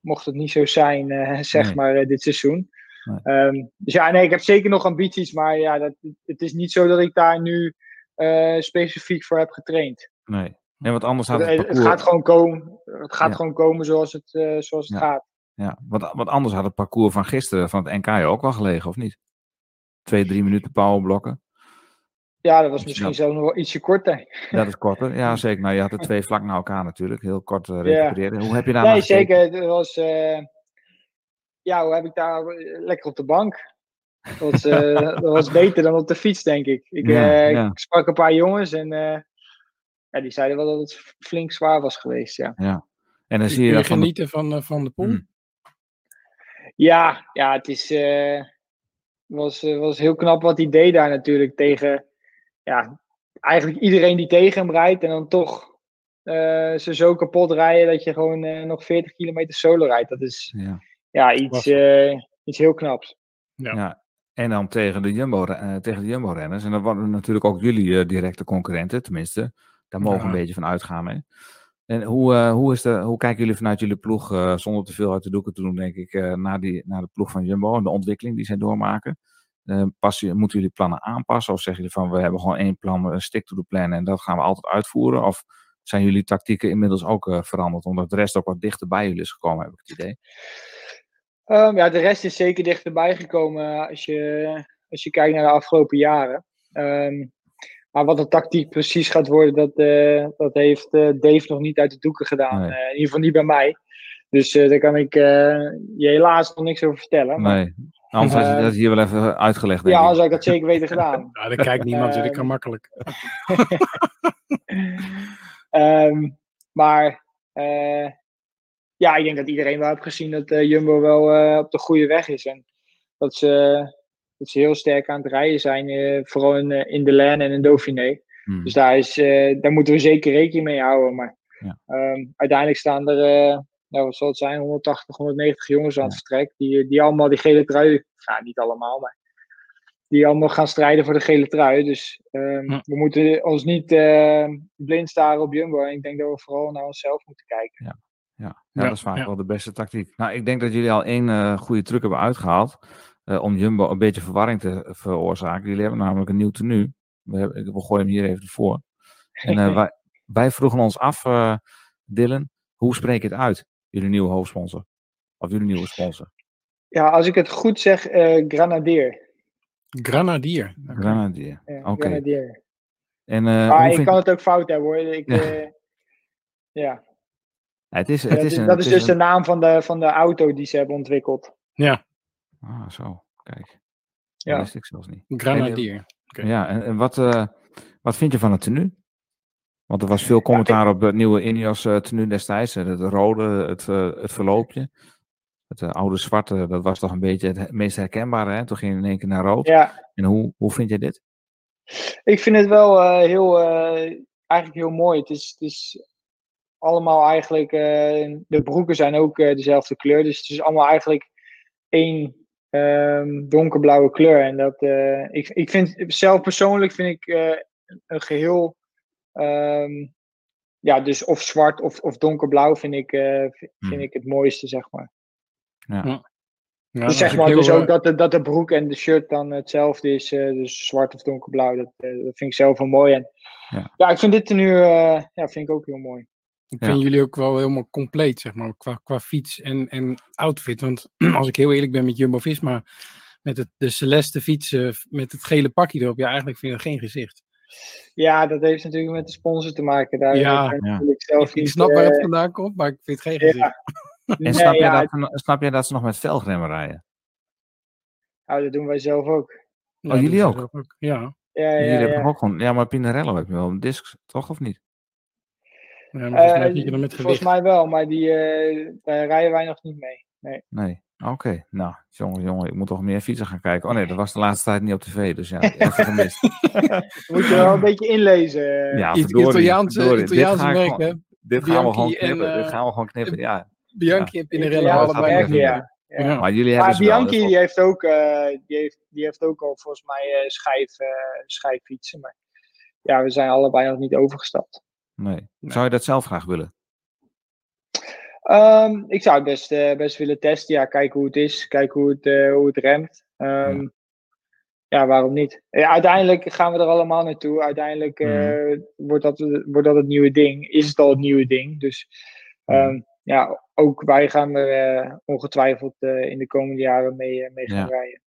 mocht het niet zo zijn, zeg nee. maar, dit seizoen. Nee. Um, dus ja, nee, ik heb zeker nog ambities, maar ja, dat, het is niet zo dat ik daar nu specifiek voor heb getraind. Nee. En wat anders had het, het, gaat gewoon komen. Het gaat ja. gewoon komen zoals het, zoals het ja. gaat. Ja, wat, wat anders had het parcours van gisteren van het NK ook wel gelegen, of niet? Twee, drie minuten powerblokken. Ja, dat was misschien zo nog wel ietsje korter. Dat is korter, ja zeker. Nou, je had er twee vlak naar elkaar natuurlijk, heel kort uh, recupereren. Ja. Hoe heb je daar Nee, zeker. Dat was, uh, ja, hoe heb ik daar lekker op de bank. Dat was, uh, dat was beter dan op de fiets, denk ik. Ik, ja, ja. ik sprak een paar jongens en ja, die zeiden wel dat het flink zwaar was geweest, ja. ja. En dan zie je, je genieten van, de... van, van de pool? Hmm. Ja, ja het is, uh, was, uh, was heel knap wat hij deed daar natuurlijk tegen ja, eigenlijk iedereen die tegen hem rijdt. En dan toch uh, ze zo kapot rijden dat je gewoon nog 40 kilometer solo rijdt. Dat is ja, ja iets, iets heel knaps. Ja. ja. En dan tegen de Jumbo-renners. tegen de Jumbo -renners. en dan waren natuurlijk ook jullie directe concurrenten, tenminste. Daar mogen we ja. een beetje van uitgaan. Hè? En hoe, uh, hoe, is de, hoe kijken jullie vanuit jullie ploeg, uh, zonder te veel uit de doeken te doen, denk ik, uh, naar, die, naar de ploeg van Jumbo en de ontwikkeling die zij doormaken? Passen, moeten jullie plannen aanpassen? Of zeggen jullie van, we hebben gewoon één plan, stick to the plan en dat gaan we altijd uitvoeren? Of zijn jullie tactieken inmiddels ook veranderd, omdat de rest ook wat dichter bij jullie is gekomen, heb ik het idee? Um, ja, de rest is zeker dichterbij gekomen als je, als je kijkt naar de afgelopen jaren. Um, maar wat de tactiek precies gaat worden, dat, uh, dat heeft uh, Dave nog niet uit de doeken gedaan. Nee. Uh, in ieder geval niet bij mij. Dus daar kan ik je helaas nog niks over vertellen. Maar, nee. Anders had je dat hier wel even uitgelegd. Ja, anders had ik dat zeker weten gedaan. ja, dat kijkt niemand, dus dat kan makkelijk. um, maar ja, ik denk dat iedereen wel heeft gezien dat Jumbo wel op de goede weg is. En dat ze dat ze heel sterk aan het rijden zijn, uh, vooral in, uh, in de Laine en in Dauphiné. Hmm. Dus daar, is, uh, daar moeten we zeker rekening mee houden. Maar ja. um, uiteindelijk staan er, nou, wat zal het zijn, 180, 190 jongens aan het vertrek. Die, die allemaal die gele trui, nou niet allemaal, maar die allemaal gaan strijden voor de gele trui. Dus um, ja. we moeten ons niet blind staren op Jumbo. En ik denk dat we vooral naar onszelf moeten kijken. Ja. Ja, ja, dat is vaak wel de beste tactiek. Nou, ik denk dat jullie al één goede truc hebben uitgehaald. Uh, om Jumbo een beetje verwarring te veroorzaken. Jullie hebben namelijk een nieuw tenue. We, hebben, we gooien hem hier even voor. En uh, wij, wij, vroegen ons af, uh, Dylan, hoe spreek je het uit? Jullie nieuwe hoofdsponsor. Of jullie nieuwe sponsor. Ja, als ik het goed zeg, Granadier. Granadier. Okay. Granadier. Ja, Oké. Okay. Granadier. En, maar ik vind... kan het ook fout hebben hoor. Ik, ja. ja. Het is, het is, een, dat is, is dus een... de naam van de, van de auto die ze hebben ontwikkeld. Ja. Ah, zo. Kijk. Ja. Dat wist ik zelfs niet. Granadier. En, okay. Ja, en, en wat, uh, wat vind je van het tenue? Want er was veel commentaar ja, ik... op het nieuwe Ineos uh, tenue destijds. Het rode, het, uh, het verloopje. Het oude zwarte, dat was toch een beetje het meest herkenbare. Hè? Toen ging je in één keer naar rood. Ja. En hoe, hoe vind je dit? Ik vind het wel heel, eigenlijk heel mooi. Het is, het is allemaal eigenlijk, de broeken zijn ook dezelfde kleur. Dus het is allemaal eigenlijk één um, donkerblauwe kleur. En dat, uh, ik, ik vind zelf persoonlijk vind ik uh, een geheel, um, ja, dus of zwart of, of donkerblauw vind ik, uh, vind hmm. ik het mooiste, zeg maar. Ja. Ja, dus zeg maar heel, dus ook dat de, dat de broek en de shirt dan hetzelfde is, dus zwart of donkerblauw, dat, dat vind ik zelf wel mooi. En ja, ja ik vind dit nu, ja, vind ik ook heel mooi. Ik vind ja. jullie ook wel helemaal compleet, zeg maar, qua, qua fiets en, en outfit. Want als ik heel eerlijk ben met Jumbo-Visma, met het, de celeste fietsen, met het gele pakje erop, ja, eigenlijk vind ik geen gezicht. Ja, dat heeft natuurlijk met de sponsor te maken. Daar ja, ja. Ik, zelf ik, ik snap waar het vandaan komt, maar ik vind geen gezicht. Ja. En nee, snap, je ja, dat, snap je dat ze nog met velgremmen rijden? Nou, dat doen wij zelf ook. Oh, jullie ook? ook? Ja. Ja, ja, jullie ja, hebben ook gewoon, ja, maar Pinarello heb je wel een disc, toch of niet? Ja, maar volgens, mij, met volgens mij wel, maar die, uh, daar rijden wij nog niet mee. Nee. Nee, oké. Okay. Nou, jongen, jongen, ik moet toch meer fietsen gaan kijken. Oh nee, dat was de laatste tijd niet op tv, dus ja, even gemist. moet je wel een beetje inlezen. Ja, verdorie, Italiaanse, verdorie. Italiaanse dit merk, hè? Dit gaan we gewoon knippen, en, dit gaan we gewoon knippen, ja. Bianchi ja. en Pinarello allebei. Ja. Maar jullie maar hebben Bianchi wel, die heeft, ook, uh, die, heeft, die heeft ook al volgens mij uh, schijf, uh, schijffietsen. Maar ja, we zijn allebei nog niet overgestapt. Nee. Zou je dat zelf graag willen? Um, ik zou het best, uh, best willen testen. Ja, kijken hoe het is. Kijken hoe het, uh, hoe het remt. Um, ja. ja. waarom niet? Ja, uiteindelijk gaan we er allemaal naartoe. Uiteindelijk uh, mm. wordt, dat, wordt dat het nieuwe ding. Is het al het nieuwe ding. Dus um, ja, ook wij gaan er ongetwijfeld in de komende jaren mee, mee gaan ja. rijden.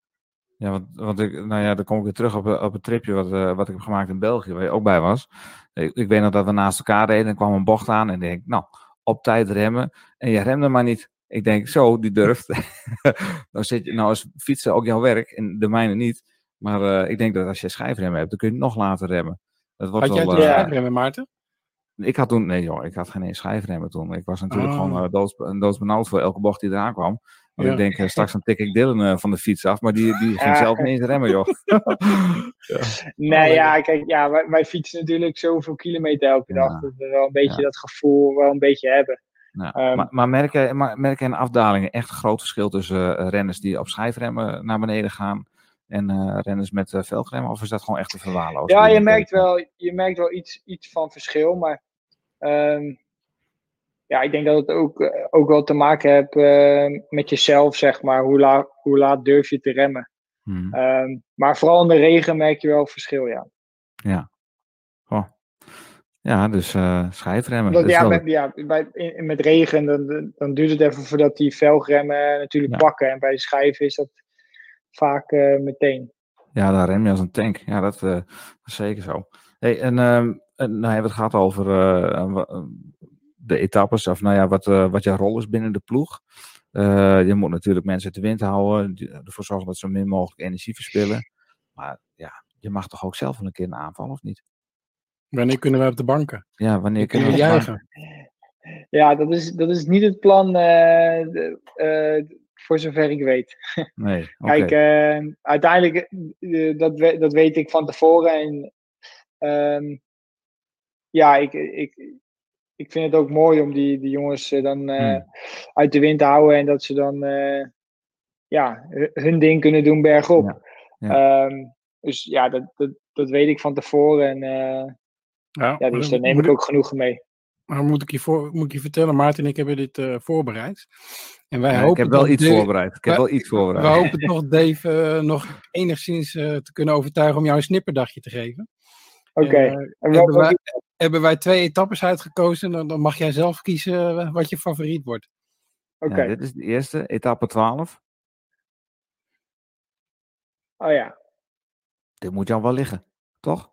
Ja, want, want ik, nou ja, dan kom ik weer terug op, op het tripje wat, uh, wat ik heb gemaakt in België, waar je ook bij was. Ik, ik weet nog dat we naast elkaar reden en kwam een bocht aan en ik denk, nou, op tijd remmen. En je remde maar niet. Ik denk, zo, die durft. nou, zit je, nou is fietsen ook jouw werk en de mijne niet. Maar uh, ik denk dat als je schijfremmen hebt, dan kun je nog later remmen. Dat wordt had jij toen uh, schijfremmen, Maarten? Ik had toen, nee joh, ik had geen schijfremmen toen. Ik was natuurlijk Oh. gewoon doods, doodsbenauwd voor elke bocht die eraan kwam. Want Ja. ik denk, eh, straks dan tik ik Dylan eh, van de fiets af, maar die, die ging Ja. zelf niet eens remmen joh. Nee, Oh, ja, kijk, ja, wij, wij fietsen natuurlijk zoveel kilometer elke Ja. dag. Dat we wel een beetje Ja. dat gevoel wel een beetje hebben. Nou, Ehm, maar, maar merk je maar merk je in afdalingen echt een groot verschil tussen eh, renners die op schijfremmen naar beneden gaan en renners met uh, velgremmen? Of is dat gewoon echt te verwaarlozen? Ja, je merkt wel, je merkt wel iets, iets van verschil, maar ehm, ja, ik denk dat het ook, eh, ook wel te maken heeft eh, met jezelf, zeg maar. Hoe, laat hoe laat durf je te remmen? Hmm. Ehm, maar vooral in de regen merk je wel verschil, ja. Ja. Oh. Ja, dus eh schijfremmen. Dat, dat is ja, wel- met, ja bij, in, met regen dan, dan duurt het even voordat die velgremmen natuurlijk Ja. pakken. En bij de schijven is dat vaak meteen. Ja, dan rem je als een tank. Ja, dat, dat is zeker zo. Hey, en, ehm, en nou hebben we het gehad over de etappes, of nou ja, wat, eh, wat jouw rol is binnen de ploeg. Eh, je moet natuurlijk mensen uit de wind houden, ervoor zorgen dat ze zo min mogelijk energie verspillen. Maar ja, je mag toch ook zelf wel een keer een aanval, of niet? Wanneer kunnen we op de banken? Ja, wanneer Kunnen we juichen? Ja, dat is, dat is niet het plan eh, eh, voor zover ik weet. Nee, oké. Kijk, eh, uiteindelijk, dat, we- dat weet ik van tevoren. En ehm, ja, ik, ik, ik vind het ook mooi om die, die jongens eh, dan eh, Hmm. uit de wind te houden. En dat ze dan eh, ja, hu- hun ding kunnen doen bergop. Ja, ja. Ehm, dus ja, dat, dat, dat weet ik van tevoren. En eh, Ja, ja, dus daar neem ik ook genoegen mee. Maar moet ik je, voor, moet ik je vertellen, Maarten en ik hebben dit eh, voorbereid. En wij Ja, ik hopen heb wel iets Dave- voorbereid. Ik heb wij- wel iets We voorbereid. hopen toch Dave nog enigszins eh, te kunnen overtuigen om jou een snipperdagje te geven. Oké. En, En hebben, wij, twee etappes uitgekozen, dan, dan mag jij zelf kiezen eh, wat je favoriet wordt. Oké. Ja, dit is de eerste, etappe 12. Oh ja. Dit moet jou wel liggen, toch?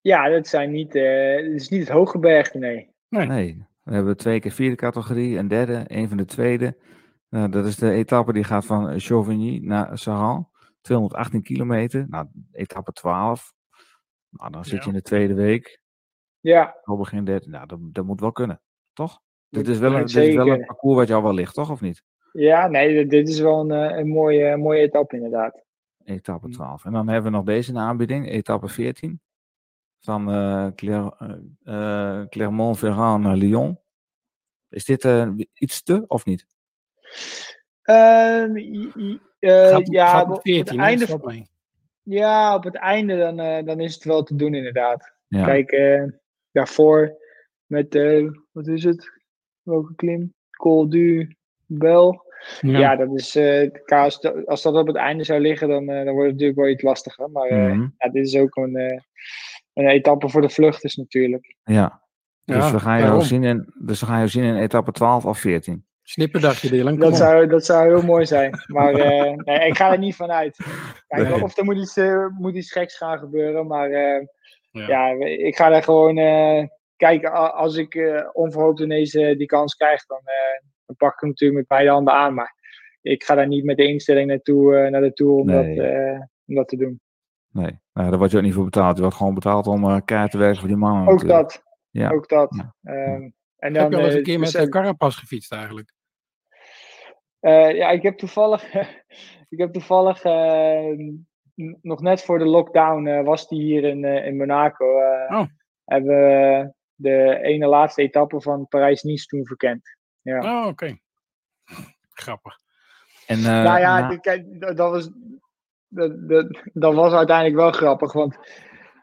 Ja, dat zijn niet, eh dat is niet het hoge bergen, nee. Nee. Nee, we hebben twee keer vierde categorie, een derde, een van de tweede. Nou, dat is de etappe die gaat van Chauvigny naar Saran. 218 kilometer. Nou, etappe 12. Nou, dan zit je in de tweede week. Ja, Al begin derde. Nou, dat, dat moet wel kunnen, toch? Dit is, wel een, dit is wel een parcours wat jou wel ligt, toch? Of niet? ja nee, dit- is wel een, eh, een mooie, mooie etappe inderdaad. Etappe Mm. 12. En dan hebben we nog deze in de aanbieding, etappe 14. Van eh, eh, Clermont-Ferrand naar Lyon. Is dit iets te of niet? Ehm, eh, Gaat, ja, gaat op, op op 14, het einde, ja, op het einde dan, dan is het wel te doen inderdaad. Ja. Kijk, eh, daarvoor met, eh, wat is het? Welke klim? Col du Bel. Ja, dat is, eh, als, dat- als dat op het einde zou liggen, dan, eh, dan wordt het natuurlijk wel iets lastiger. Maar eh, Mhm. ja, dit is ook een, eh, een etappe voor de vluchters natuurlijk. Ja. Dus, Ja, we gaan jou zien in, dus we gaan jou zien in etappe 12 of 14. Snipperdagje, Dylan. Dat zou, dat zou heel mooi zijn. Maar eh, nee, ik ga er niet van uit. Kijk, Nee. Of er moet iets, moet iets geks gaan gebeuren. Maar eh, Ja. ja. ik ga er gewoon. eh kijken, als ik eh, onverhoopt ineens eh, die kans krijg, dan, eh, dan pak ik hem natuurlijk met beide handen aan. Maar ik ga daar niet met de instelling naartoe, eh, naar de Tour om, Nee. dat, eh, om dat te doen. Nee, nou, daar word je ook niet voor betaald. Je wordt gewoon betaald om eh keihard te werken voor die mannen. Ook natuurlijk. dat. Ja. Ook dat. Ja. Ehm, en dan, Heb je al eens eh, een keer met dus, de Carapas gefietst eigenlijk? Eh, ja, ik heb toevallig, ik heb toevallig eh, n- nog net voor de lockdown eh, was die hier in, eh, in Monaco. eh, Oh. Hebben we de ene laatste etappe van Parijs-Nice toen verkend. Ja. Oh, oké. Grappig. En, eh, nou ja, na- kijk, dat, dat was, dat, dat, dat was uiteindelijk wel grappig, want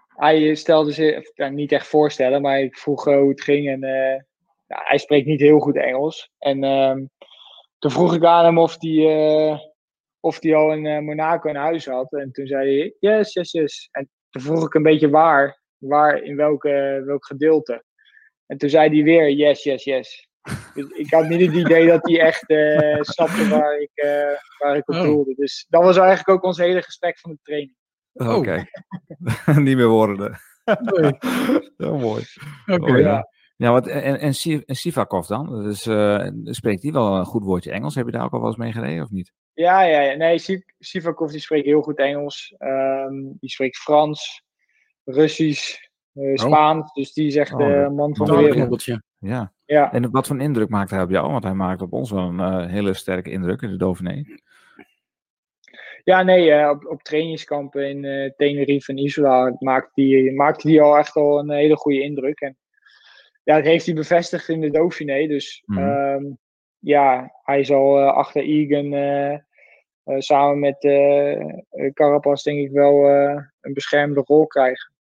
hij stelde zich, ja, niet echt voorstellen, maar ik vroeg hoe het ging en eh, ja, hij spreekt niet heel goed Engels. En ehm, toen vroeg ik aan hem of hij eh, of die al in eh, Monaco een huis had. En toen zei hij, yes, yes, yes. En toen vroeg ik een beetje waar, waar in welke, welk gedeelte. En toen zei hij weer, yes, yes, yes. Dus ik had niet het idee dat hij echt eh, snapte waar ik, eh, waar ik op Oh. doelde. Dus dat was eigenlijk ook ons hele gesprek van de training. Oké. niet meer woorden. Nee. Heel mooi. Oké. Oh, ja. Ja. Wat, en, en, en Sivakov dan? Dus, eh, spreekt die wel een goed woordje Engels? Heb je daar ook al wel eens mee gereden of niet? Ja, ja, ja. Nee, Siv- Sivakov die spreekt heel goed Engels. Ehm, die spreekt Frans, Russisch, eh, Spaans. Dus die is echt Oh, de man van de wereld. Ja. Ja. En wat voor een indruk maakt hij op jou? Want hij maakt op ons wel een eh, hele sterke indruk in de Dauphiné. Ja, nee, op, op trainingskampen in Tenerife en Isola maakte die, maakte die al echt al een hele goede indruk. En ja, dat heeft hij bevestigd in de Dauphiné. Dus Mhm. ehm, ja, hij zal eh, achter Egan eh, eh, samen met Carapaz denk ik wel een beschermde rol krijgen.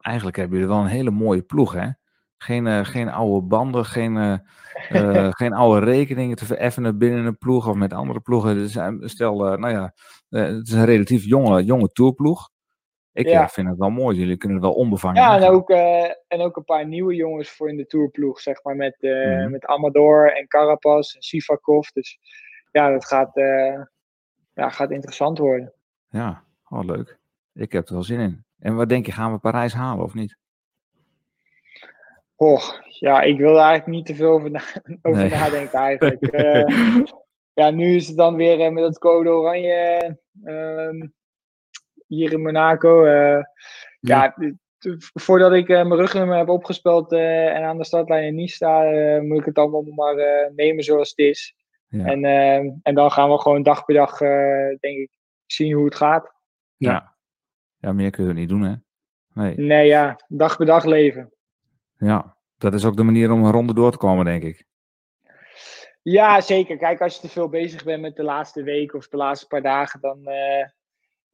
Eigenlijk hebben jullie wel een hele mooie ploeg, hè? Geen, geen oude banden, geen, geen oude rekeningen te vereffenen binnen een ploeg of met andere ploegen. Dus, stel, nou ja, het is een relatief jonge, jonge tourploeg. Ik Ja. eh, vind het wel mooi. Jullie kunnen het wel onbevangen. Ja, en ook, eh, en ook een paar nieuwe jongens voor in de tourploeg, zeg maar, met, eh, Mhm. met Amador en Carapaz en Sivakov. Dus ja, dat gaat, ja, gaat interessant worden. Ja, oh, leuk. Ik heb er wel zin in. En wat denk je, gaan we Parijs halen of niet? Och, ja, ik wil er eigenlijk niet te veel over, na- over Nee. nadenken eigenlijk. Ja, nu is het dan weer met het code oranje ehm, hier in Monaco. eh, ja, t- voordat ik eh, mijn rugnummer heb opgespeeld eh, en aan de startlijn niet sta, moet ik het allemaal maar nemen zoals het is. Ja. En, en dan gaan we gewoon dag per dag, denk ik, zien hoe het gaat. Ja. Ja, meer kun je niet doen, hè? Nee. Nee, ja, dag per dag leven. Ja, dat is ook de manier om een ronde door te komen, denk ik. Ja, zeker. Kijk, als je te veel bezig bent met de laatste week of de laatste paar dagen, dan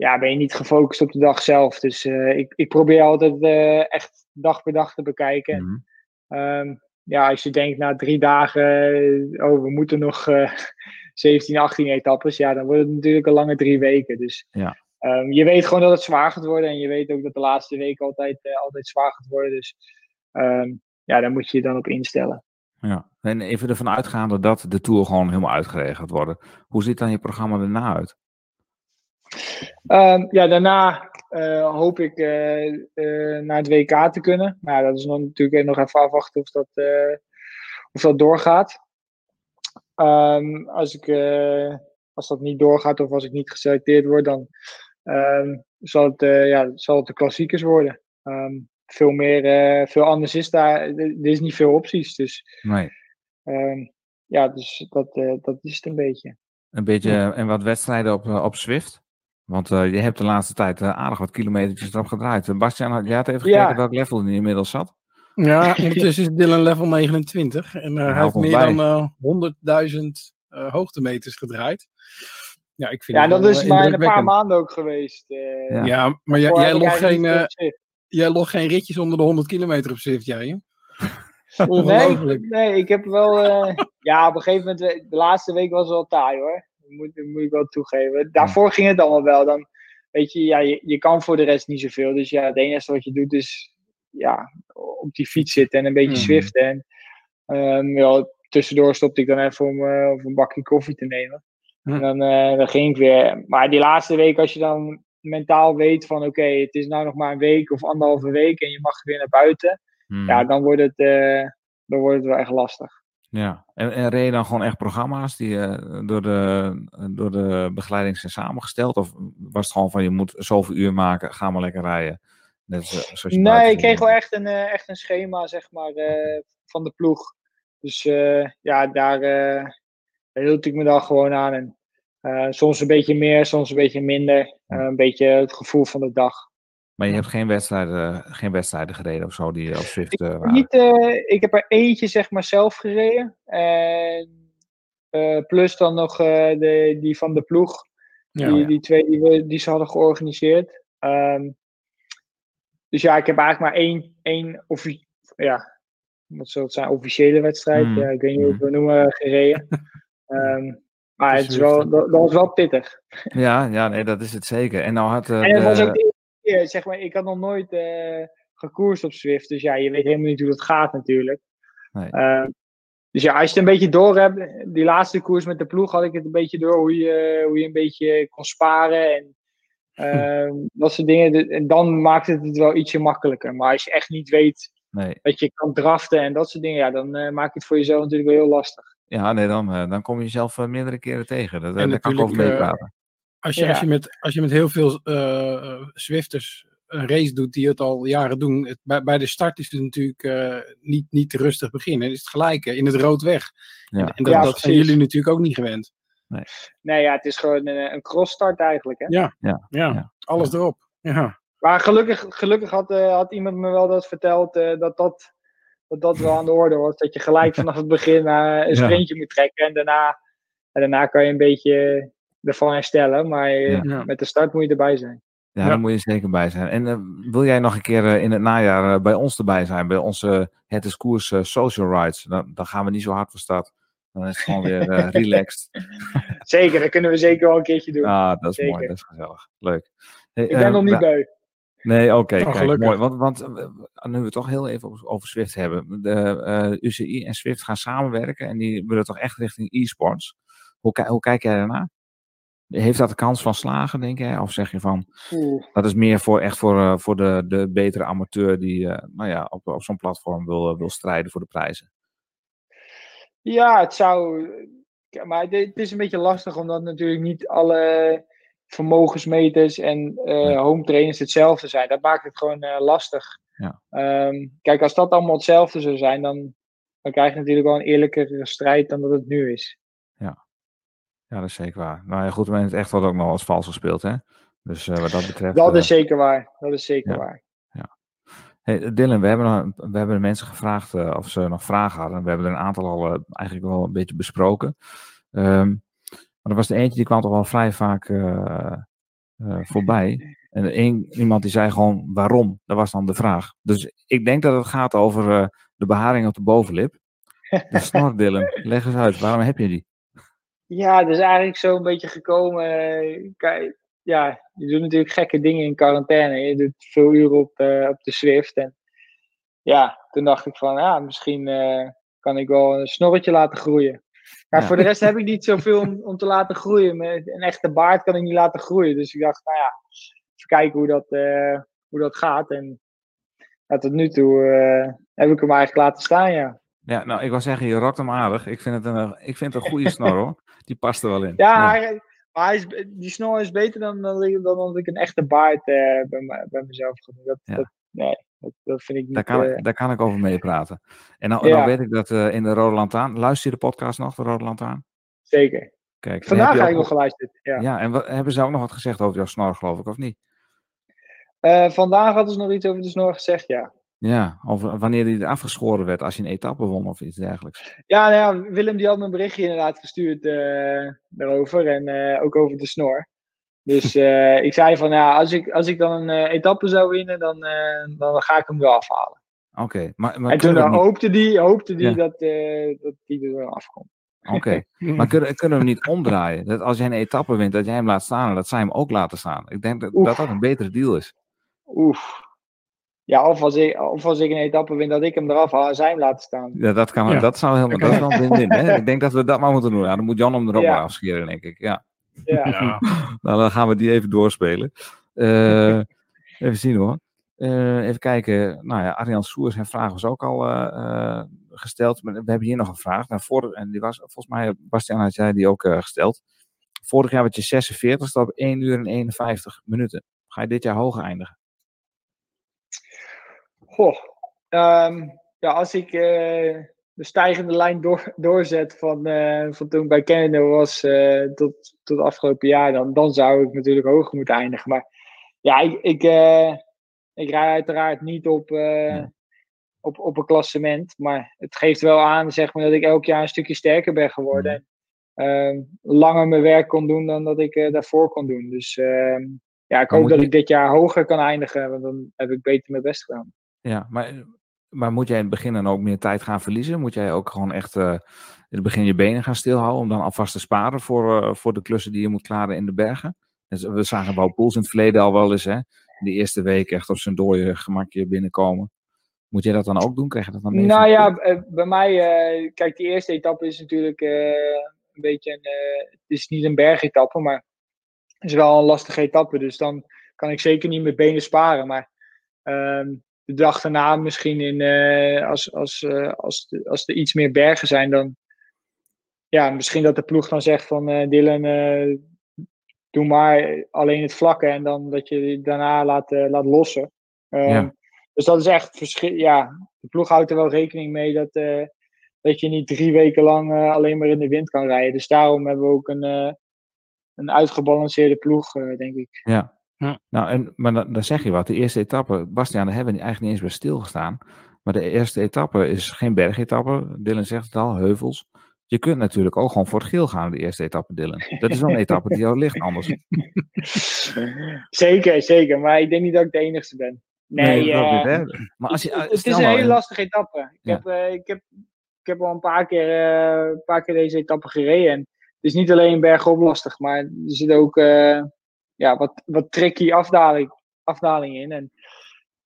ja, ben je niet gefocust op de dag zelf. Dus eh, ik, ik probeer altijd eh, echt dag per dag te bekijken. Mhm. Ehm, ja, als je denkt na drie dagen, eh, oh, we moeten nog eh 17, 18 etappes, ja, dan wordt het natuurlijk een lange drie weken. Dus Ja. ehm, je weet gewoon dat het zwaar gaat worden en je weet ook dat de laatste week altijd, altijd zwaar gaat worden. Dus ehm, ja, daar moet je je dan op instellen. Ja. En even ervan uitgaande dat de Tour gewoon helemaal uitgeregeld wordt. Hoe ziet dan je programma erna uit? Ehm, ja, daarna eh, hoop ik eh, eh, naar het WK te kunnen. Maar ja, dat is nog, natuurlijk nog even afwachten of dat, of dat doorgaat. Ehm, als, ik, als dat niet doorgaat of als ik niet geselecteerd word, dan ehm, zal, het, ja, zal het de klassiekers worden. Veel, meer, veel anders is daar. Er is niet veel opties. Dus Nee. ja, dus dat, dat is het een beetje. Een beetje en wat wedstrijden op, op Swift. Want eh, je hebt de laatste tijd eh, aardig wat kilometertjes erop gedraaid. Uh, Bastiaan, had- jij had even Ja. gekeken welk level hij inmiddels zat. Ja, ondertussen is Dylan level 29 en eh, hij heeft meer bij. dan eh 100.000 eh, hoogtemeters gedraaid. Ja, ik vind Ja, dat is eh, maar een paar maanden ook geweest. eh. Ja. Ja, maar jij, jij, logt eigenlijk geen, eh, jij logt geen ritjes onder de 100 kilometer op Zwift, jij? hè? Nee, Ongelooflijk. nee, ik heb wel. eh, ja, op een gegeven moment, eh, de laatste week was wel taai hoor. Moet, moet ik wel toegeven. Daarvoor ging het allemaal wel. Dan, weet je, ja, je, je kan voor de rest niet zoveel. Dus ja, het enige wat je doet is ja, op die fiets zitten en een beetje Mhm. zwiften. En ehm, ja, tussendoor stopte ik dan even om, om een bakje koffie te nemen. Hm. En dan, eh, dan ging ik weer. Maar die laatste week, als je dan mentaal weet van oké, het is nou nog maar een week of anderhalve week en je mag weer naar buiten. Hmm. Ja, dan wordt het, eh, dan wordt het wel echt lastig. Ja, en, en reed je dan gewoon echt programma's die eh, door, de, door de begeleiding zijn samengesteld? Of was het gewoon van je moet zoveel uur maken, ga maar lekker rijden? Net zo- zoals je Nee, ik kreeg wel echt een, eh, echt een schema, zeg maar, eh, van de ploeg. Dus eh, ja, daar, eh, daar hield ik me dan gewoon aan. En, eh, soms een beetje meer, soms een beetje minder. Eh, een beetje het gevoel van de dag. Maar je hebt geen wedstrijden, geen wedstrijden gereden of zo die op Swift eh, waren? Niet, eh, ik heb er eentje, zeg maar, zelf gereden. En, eh, plus dan nog eh, de, die van de ploeg. Ja, die, ja. die twee die, we, die ze hadden georganiseerd. Ehm, dus ja, ik heb eigenlijk maar één, één offi- ja, wat zou het zijn, officiële wedstrijd. Mhm. Ja, ik weet niet hoe het we noemen, gereden. Ehm, maar het is wel, dat, dat was wel pittig. Ja, ja, nee, dat is het zeker. En nou had eh, en het was de- ook de eerste keer, zeg maar, ik had nog nooit eh gekoerst op Zwift. Dus ja, je weet helemaal niet hoe dat gaat natuurlijk. Nee. Ehm, dus ja, als je het een beetje door hebt, die laatste koers met de ploeg had ik het een beetje door hoe je, hoe je een beetje kon sparen en ehm, dat soort dingen. En dan maakt het het wel ietsje makkelijker. Maar als je echt niet weet nee. dat je kan draften en dat soort dingen, ja, dan eh, maak je het voor jezelf natuurlijk wel heel lastig. Ja, nee, dan, eh, dan kom je jezelf eh, meerdere keren tegen. Dat, eh, En daar kan ik over eh, meepraten. Als je, Ja. als, je met, als je met heel veel eh, eh, Zwifters een race doet die het al jaren doen, het, bij, bij de start is het natuurlijk eh, niet, niet te rustig beginnen. Het is het gelijke, in het rood weg. Ja. En, en dat, Ja, dat zijn jullie natuurlijk ook niet gewend. Nee, ja, het is gewoon een, een crossstart eigenlijk. Hè? Ja, Ja, ja, ja. alles erop. Ja. Maar gelukkig, gelukkig had, eh, had iemand me wel dat verteld eh, dat, dat, dat dat wel aan de orde was. Dat je gelijk vanaf het begin eh, een Ja. sprintje moet trekken. En daarna, en daarna kan je een beetje ervan herstellen. Maar Ja. Met de start moet je erbij zijn. Ja, Ja. daar moet je zeker bij zijn. En eh, wil jij nog een keer eh, in het najaar eh, bij ons erbij zijn, bij onze Het is Koers Social Rides? Dan, dan gaan we niet zo hard voor start. Dan is het gewoon weer relaxed. Zeker, dat kunnen we zeker wel een keertje doen. Ah, dat is Zeker. mooi, dat is gezellig. Leuk. Hey, ik ben nog niet beu. Nee, oké, Oh, kijk, gelukkig. mooi. Want, want nu we het toch heel even over, over Swift hebben. De eh, UCI en Swift gaan samenwerken en die willen toch echt richting e-sports. Hoe, hoe kijk jij daarnaar? Heeft dat de kans van slagen, denk jij? Of zeg je van, Oeh. dat is meer voor, echt voor, eh, voor de, de betere amateur die eh, nou ja, op, op zo'n platform wil, eh, wil strijden voor de prijzen? Ja, het zou. Maar het is een beetje lastig omdat natuurlijk niet alle vermogensmeters en home trainers hetzelfde zijn. Dat maakt het gewoon lastig. Ja. Ehm, kijk, als dat allemaal hetzelfde zou zijn, dan, dan krijg je natuurlijk wel een eerlijkere strijd dan dat het nu is. Ja, dat is zeker waar. Nou ja, goed, we hebben het echt wat ook nog als vals gespeeld, hè? Dus eh, wat dat betreft... Dat eh, is zeker waar. Dat is zeker ja. waar. Hey, Dylan, we hebben, we hebben de mensen gevraagd eh, of ze nog vragen hadden. We hebben er een aantal al eigenlijk wel een beetje besproken. Ehm, maar er was er eentje die kwam toch wel vrij vaak voorbij. En één, iemand die zei gewoon waarom. Dat was dan de vraag. Dus ik denk dat het gaat over de beharing op de bovenlip. De snor, Dylan. Leg eens uit, waarom heb je die? Ja, is eigenlijk zo een beetje gekomen. eh, Kijk, ja, je doet natuurlijk gekke dingen in quarantaine. Je doet veel uren op, eh, op de Swift. En ja, toen dacht ik van, ja, misschien eh, kan ik wel een snorretje laten groeien. Maar Ja. voor de rest heb ik niet zoveel om, om te laten groeien. Met een echte baard kan ik niet laten groeien. Dus ik dacht, nou ja, even kijken hoe dat, hoe dat gaat. En ja, tot nu toe heb ik hem eigenlijk laten staan, ja. Ja, nou, ik wou zeggen, je rokt hem aardig. Ik vind het een, ik vind het een goede snor, hoor. Die past er wel in. Ja, hij- maar hij is, die snor is beter dan, dan, dan dat ik een echte baard eh, bij, bij mezelf ga doen. Dat, Ja. dat, nee, dat, dat vind ik niet. Daar kan, eh, ik, daar kan ik over meepraten. En nou, Ja. nou weet ik dat eh, in de Rode Lantaarn... Luister je de podcast nog, de Rode Lantaarn? zeker. Kijk, Vandaag heb heb ik nog geluisterd. Ja. Ja, en wat, hebben ze ook nog wat gezegd over jouw snor, geloof ik, of niet? Vandaag hadden ze nog iets over de snor gezegd, ja. Ja, over wanneer die afgeschoren werd als je een etappe won of iets dergelijks. Ja, nou ja, Willem die had me een berichtje inderdaad gestuurd eh, daarover. En eh, ook over de snor. Dus eh, ik zei van, ja, als ik, als ik dan een etappe zou winnen, dan, dan ga ik hem wel afhalen. Oké, maar, maar en toen hoopte die, hoopte die Ja. dat, dat die er wel afkomt. oké. maar kunnen, kunnen we hem niet omdraaien? Dat als jij een etappe wint, dat jij hem laat staan en dat zij hem ook laten staan. Ik denk dat Oef. dat, dat een betere deal is. Oef. Ja, of als, ik, of als ik een etappe win, dat ik hem eraf haal en zij hem laten staan. Ja, dat, kan, Ja. dat zou helemaal, dat is wel een win-win. hè? Ik denk dat we dat maar moeten doen. Ja, dan moet Jan hem er ook Ja. maar afscheren, denk ik. Ja. Ja. Ja. Nou, dan gaan we die even doorspelen. Eh, even zien hoor. Eh, even kijken. Nou ja, Arjan Soers, zijn vraag was ook al eh, gesteld. Maar we hebben hier nog een vraag. Nou, voor, en die was volgens mij, Bastiaan had jij die ook gesteld. Vorig jaar werd je 46, staat op 1 uur en 51 minuten. Ga je dit jaar hoger eindigen? Goh. Ehm, ja, als ik eh, de stijgende lijn door, doorzet van, eh, van toen ik bij Canada was eh, tot, tot afgelopen jaar, dan, dan zou ik natuurlijk hoger moeten eindigen. Maar ja, ik, ik, ik rij uiteraard niet op, Ja. op, op een klassement. Maar het geeft wel aan zeg maar, dat ik elk jaar een stukje sterker ben geworden. En ehm, langer mijn werk kon doen dan dat ik daarvoor kon doen. Dus ehm, ja, ik hoop dat ik dit jaar hoger kan eindigen. Want dan heb ik beter mijn best gedaan. Ja, maar, maar moet jij in het begin dan ook meer tijd gaan verliezen? Moet jij ook gewoon echt eh, in het begin je benen gaan stilhouden om dan alvast te sparen voor, eh, voor de klussen die je moet klaren in de bergen? Dus we zagen Wout Poels in het verleden al wel eens, hè? Die eerste week echt op zijn dode gemakje binnenkomen. Moet jij dat dan ook doen? Krijg je dat dan mee? Nou de ja, eh, bij mij, eh, kijk, die eerste etappe is natuurlijk eh, een beetje een. eh, het is niet een bergetappe, maar het is wel een lastige etappe. Dus dan kan ik zeker niet mijn benen sparen. Maar ehm, de dag daarna, misschien in, eh, als, als, eh, als, de- als er iets meer bergen zijn, dan. Ja, misschien dat de ploeg dan zegt van eh, Dylan, doe maar alleen het vlakke en dan dat je daarna laat, laat lossen. Ehm, Ja. Dus dat is echt verschil. Ja, de ploeg houdt er wel rekening mee dat, dat je niet drie weken lang alleen maar in de wind kan rijden. Dus daarom hebben we ook een, een uitgebalanceerde ploeg, denk ik. Ja. Ja. Nou, en, maar dan, dan zeg je wat. De eerste etappe, Bastiaan, daar hebben we eigenlijk niet eens bij stilgestaan. Maar de eerste etappe is geen bergetappe. Dylan zegt het al, heuvels. je kunt natuurlijk ook gewoon voor het geel gaan de eerste etappe, Dylan. Dat is wel een etappe die jou ligt anders. zeker, zeker. Maar ik denk niet dat ik de enigste ben. Nee, dat eh. Maar als je, het, het stel is een nou, hele lastige etappe. Ik, Ja. heb, eh, ik, heb, ik heb al een paar keer, eh, een paar keer deze etappe gereden. En het is niet alleen bergop lastig, maar er zit ook eh, ja, wat, wat tricky afdaling, afdaling in. En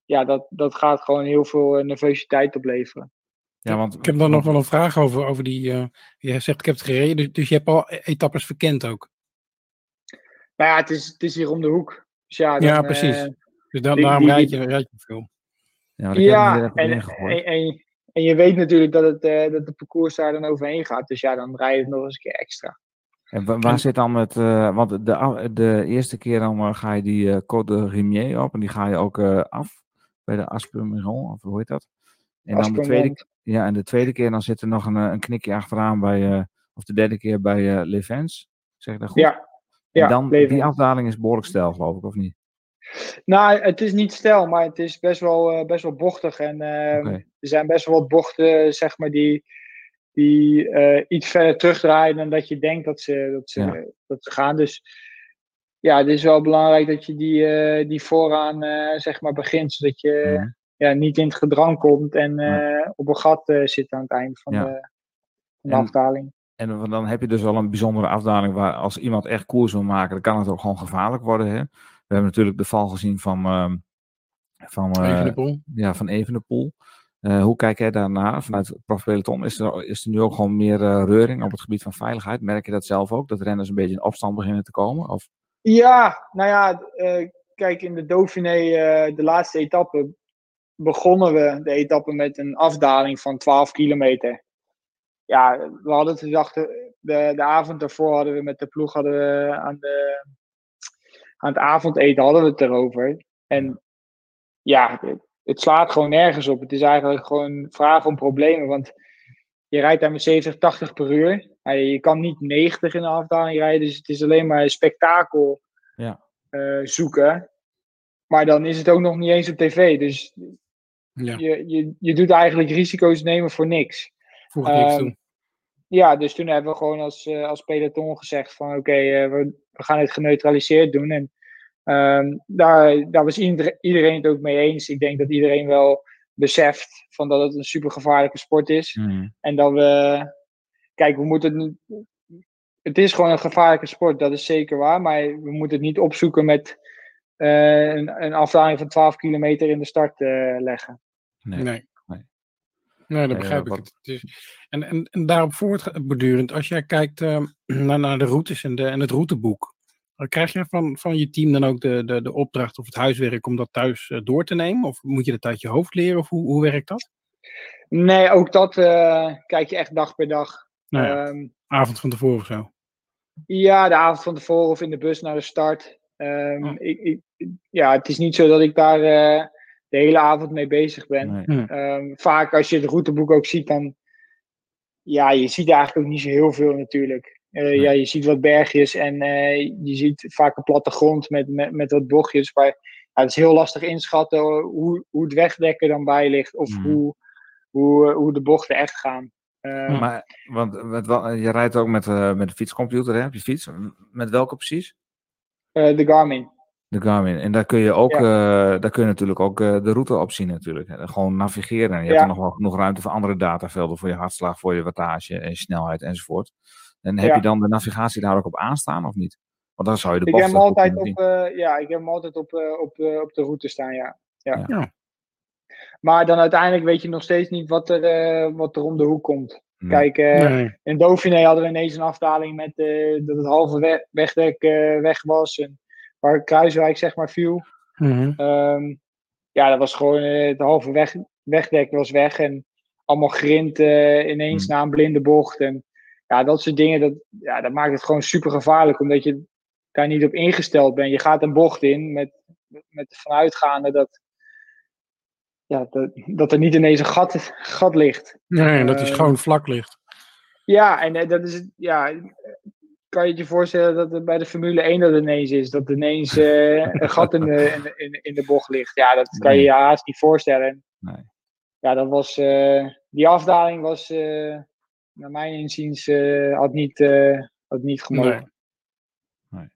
ja, dat, dat gaat gewoon heel veel eh, nervositeit opleveren. Ja, want, Ik heb dan nog wel een vraag over, over die. eh je zegt ik heb het gereden, dus, dus je hebt al e- etappes verkend ook. Maar ja, het is, het is hier om de hoek. Dus ja, Ja, dan, precies. eh, Dus dan, die- daarom rijd je, rijd je veel. ja, ja, en, en, en, en je weet natuurlijk dat het, eh, dat de parcours daar dan overheen gaat. Dus ja, dan rij je het nog eens een keer extra. En wa- waar En- zit dan het, eh, want de, de eerste keer dan eh, ga je die eh Côte de Rimier op en die ga je ook af bij de Aspermiron, of hoe heet dat? En dan de tweede, ja, en de tweede keer dan zit er nog een, een knikje achteraan bij, of de derde keer bij Levens, zeg ik dat goed? Ja, en ja, dan, Levens. die afdaling is behoorlijk stijl, geloof ik, of niet? Nou, het is niet stijl, maar het is best wel, best wel bochtig. En eh, Oké. er zijn best wel wat bochten, zeg maar, die, die eh, iets verder terugdraaien dan dat je denkt dat ze, dat ze, Ja. dat ze gaan. Dus ja, het is wel belangrijk dat je die, eh, die vooraan, eh, zeg maar, begint. Zodat je ja, niet in het gedrang komt en eh, op een gat eh, zit aan het eind van, Ja. de, van de En- afdaling. En dan- dan heb je dus wel een bijzondere afdaling waar als iemand echt koers wil maken, dan kan het ook gewoon gevaarlijk worden. Hè? We hebben natuurlijk de val gezien van, ehm van, eh, Evenepoel. ja, van Evenepoel. Eh, hoe kijk jij daarnaar vanuit het profpeloton? Is er, is er nu ook gewoon meer eh, reuring op het gebied van veiligheid? Merk je dat zelf ook? Dat renners een beetje in opstand beginnen te komen? Of, Ja, nou ja, eh, kijk, in de Dauphiné, de laatste etappe, begonnen we de etappe met een afdaling van 12 kilometer. Ja, we hadden het de, de, de avond daarvoor hadden we met de ploeg hadden we aan, de, aan het avondeten hadden we het erover. En ja, het, slaat gewoon nergens op. Het is eigenlijk gewoon vragen om problemen, want je rijdt daar met 70, 80 per uur. Je kan niet 90 in de afdaling rijden, dus het is alleen maar een spektakel Ja. eh, zoeken. Maar dan is het ook nog niet eens op tv. Dus Ja, je, je, je doet eigenlijk risico's nemen voor niks. voeg niks Ehm, toe. Ja, dus toen hebben we gewoon als, eh, als peloton gezegd van oké, eh, we, we gaan het geneutraliseerd doen. En ehm, daar, daar was ieder- iedereen het ook mee eens. Ik denk dat iedereen wel beseft van dat het een super gevaarlijke sport is. En dat we, kijk, we moeten het niet, het is gewoon een gevaarlijke sport, dat is zeker waar. Maar we moeten het niet opzoeken met eh, een, een afdaling van 12 kilometer in de start eh, leggen. nee. Nee. nee. Dat Eh, begrijp ik. wat- Het is, en, en, en daarop voortbordurend, als jij kijkt eh, naar, naar de routes en, de, en het routeboek, krijg je van, van je team dan ook de, de, de opdracht of het huiswerk om dat thuis eh, door te nemen? Of moet je dat uit je hoofd leren? Of hoe, hoe werkt dat? Nee, ook dat eh, kijk je echt dag per dag. Nou ja, Ehm, avond van tevoren of zo. Ja, de avond van tevoren of in de bus naar de start. Ehm, Ja. ik, ik, ja, het is niet zo dat ik daar eh, de hele avond mee bezig ben. Nee. Ehm, vaak als je het routeboek ook ziet, dan. Ja, je ziet eigenlijk ook niet zo heel veel natuurlijk. Eh, Ja, je ziet wat bergjes en eh, je ziet vaak een platte grond met, met, met wat bochtjes. Maar ja, het is heel lastig inschatten hoe, hoe het wegdekken dan bij ligt. Of Mhm. hoe, hoe, hoe de bochten echt gaan. Maar, want met, je rijdt ook met, eh, met de fietscomputer hè, op je fiets. Met welke precies? eh, de Garmin. De Garmin. En daar kun je ook, eh, daar kun je natuurlijk ook eh, de route op zien natuurlijk. Gewoon navigeren. En je hebt er nog wel genoeg ruimte voor andere datavelden. Voor je hartslag, voor je wattage en snelheid enzovoort. En heb Ja. je dan de navigatie daar ook op aanstaan of niet? Want dan zou je de Ik heb hem altijd op, eh, ja, ik heb hem altijd op, eh, op, eh, op de route staan, ja. Ja. Maar dan uiteindelijk weet je nog steeds niet wat er, eh, wat er om de hoek komt. Nee. Kijk, Nee. in Dauphiné hadden we ineens een afdaling met eh, dat het halve we- wegdek eh, weg was. En waar Kruiswijk zeg maar viel. Mhm. Ehm, ja, dat was gewoon het halve weg, wegdek was weg. En allemaal grind eh, ineens Hmm. na een blinde bocht. En ja, dat soort dingen, dat, ja, dat maakt het gewoon super gevaarlijk. Omdat je daar niet op ingesteld bent. Je gaat een bocht in met, met vanuitgaande dat, ja, dat, dat er niet ineens een gat, gat ligt. Nee, dat is Eh, gewoon vlak ligt. Ja, en eh, dat is ja, kan je je voorstellen dat het bij de Formule 1 dat ineens is? Dat ineens eh, een gat in de, in, in, de- bocht ligt. Ja, dat kan je je haast niet voorstellen. Nee. Ja, dat was, die afdaling was, naar mijn inziens uh, had niet, uh, had niet gemogen. Nee. nee.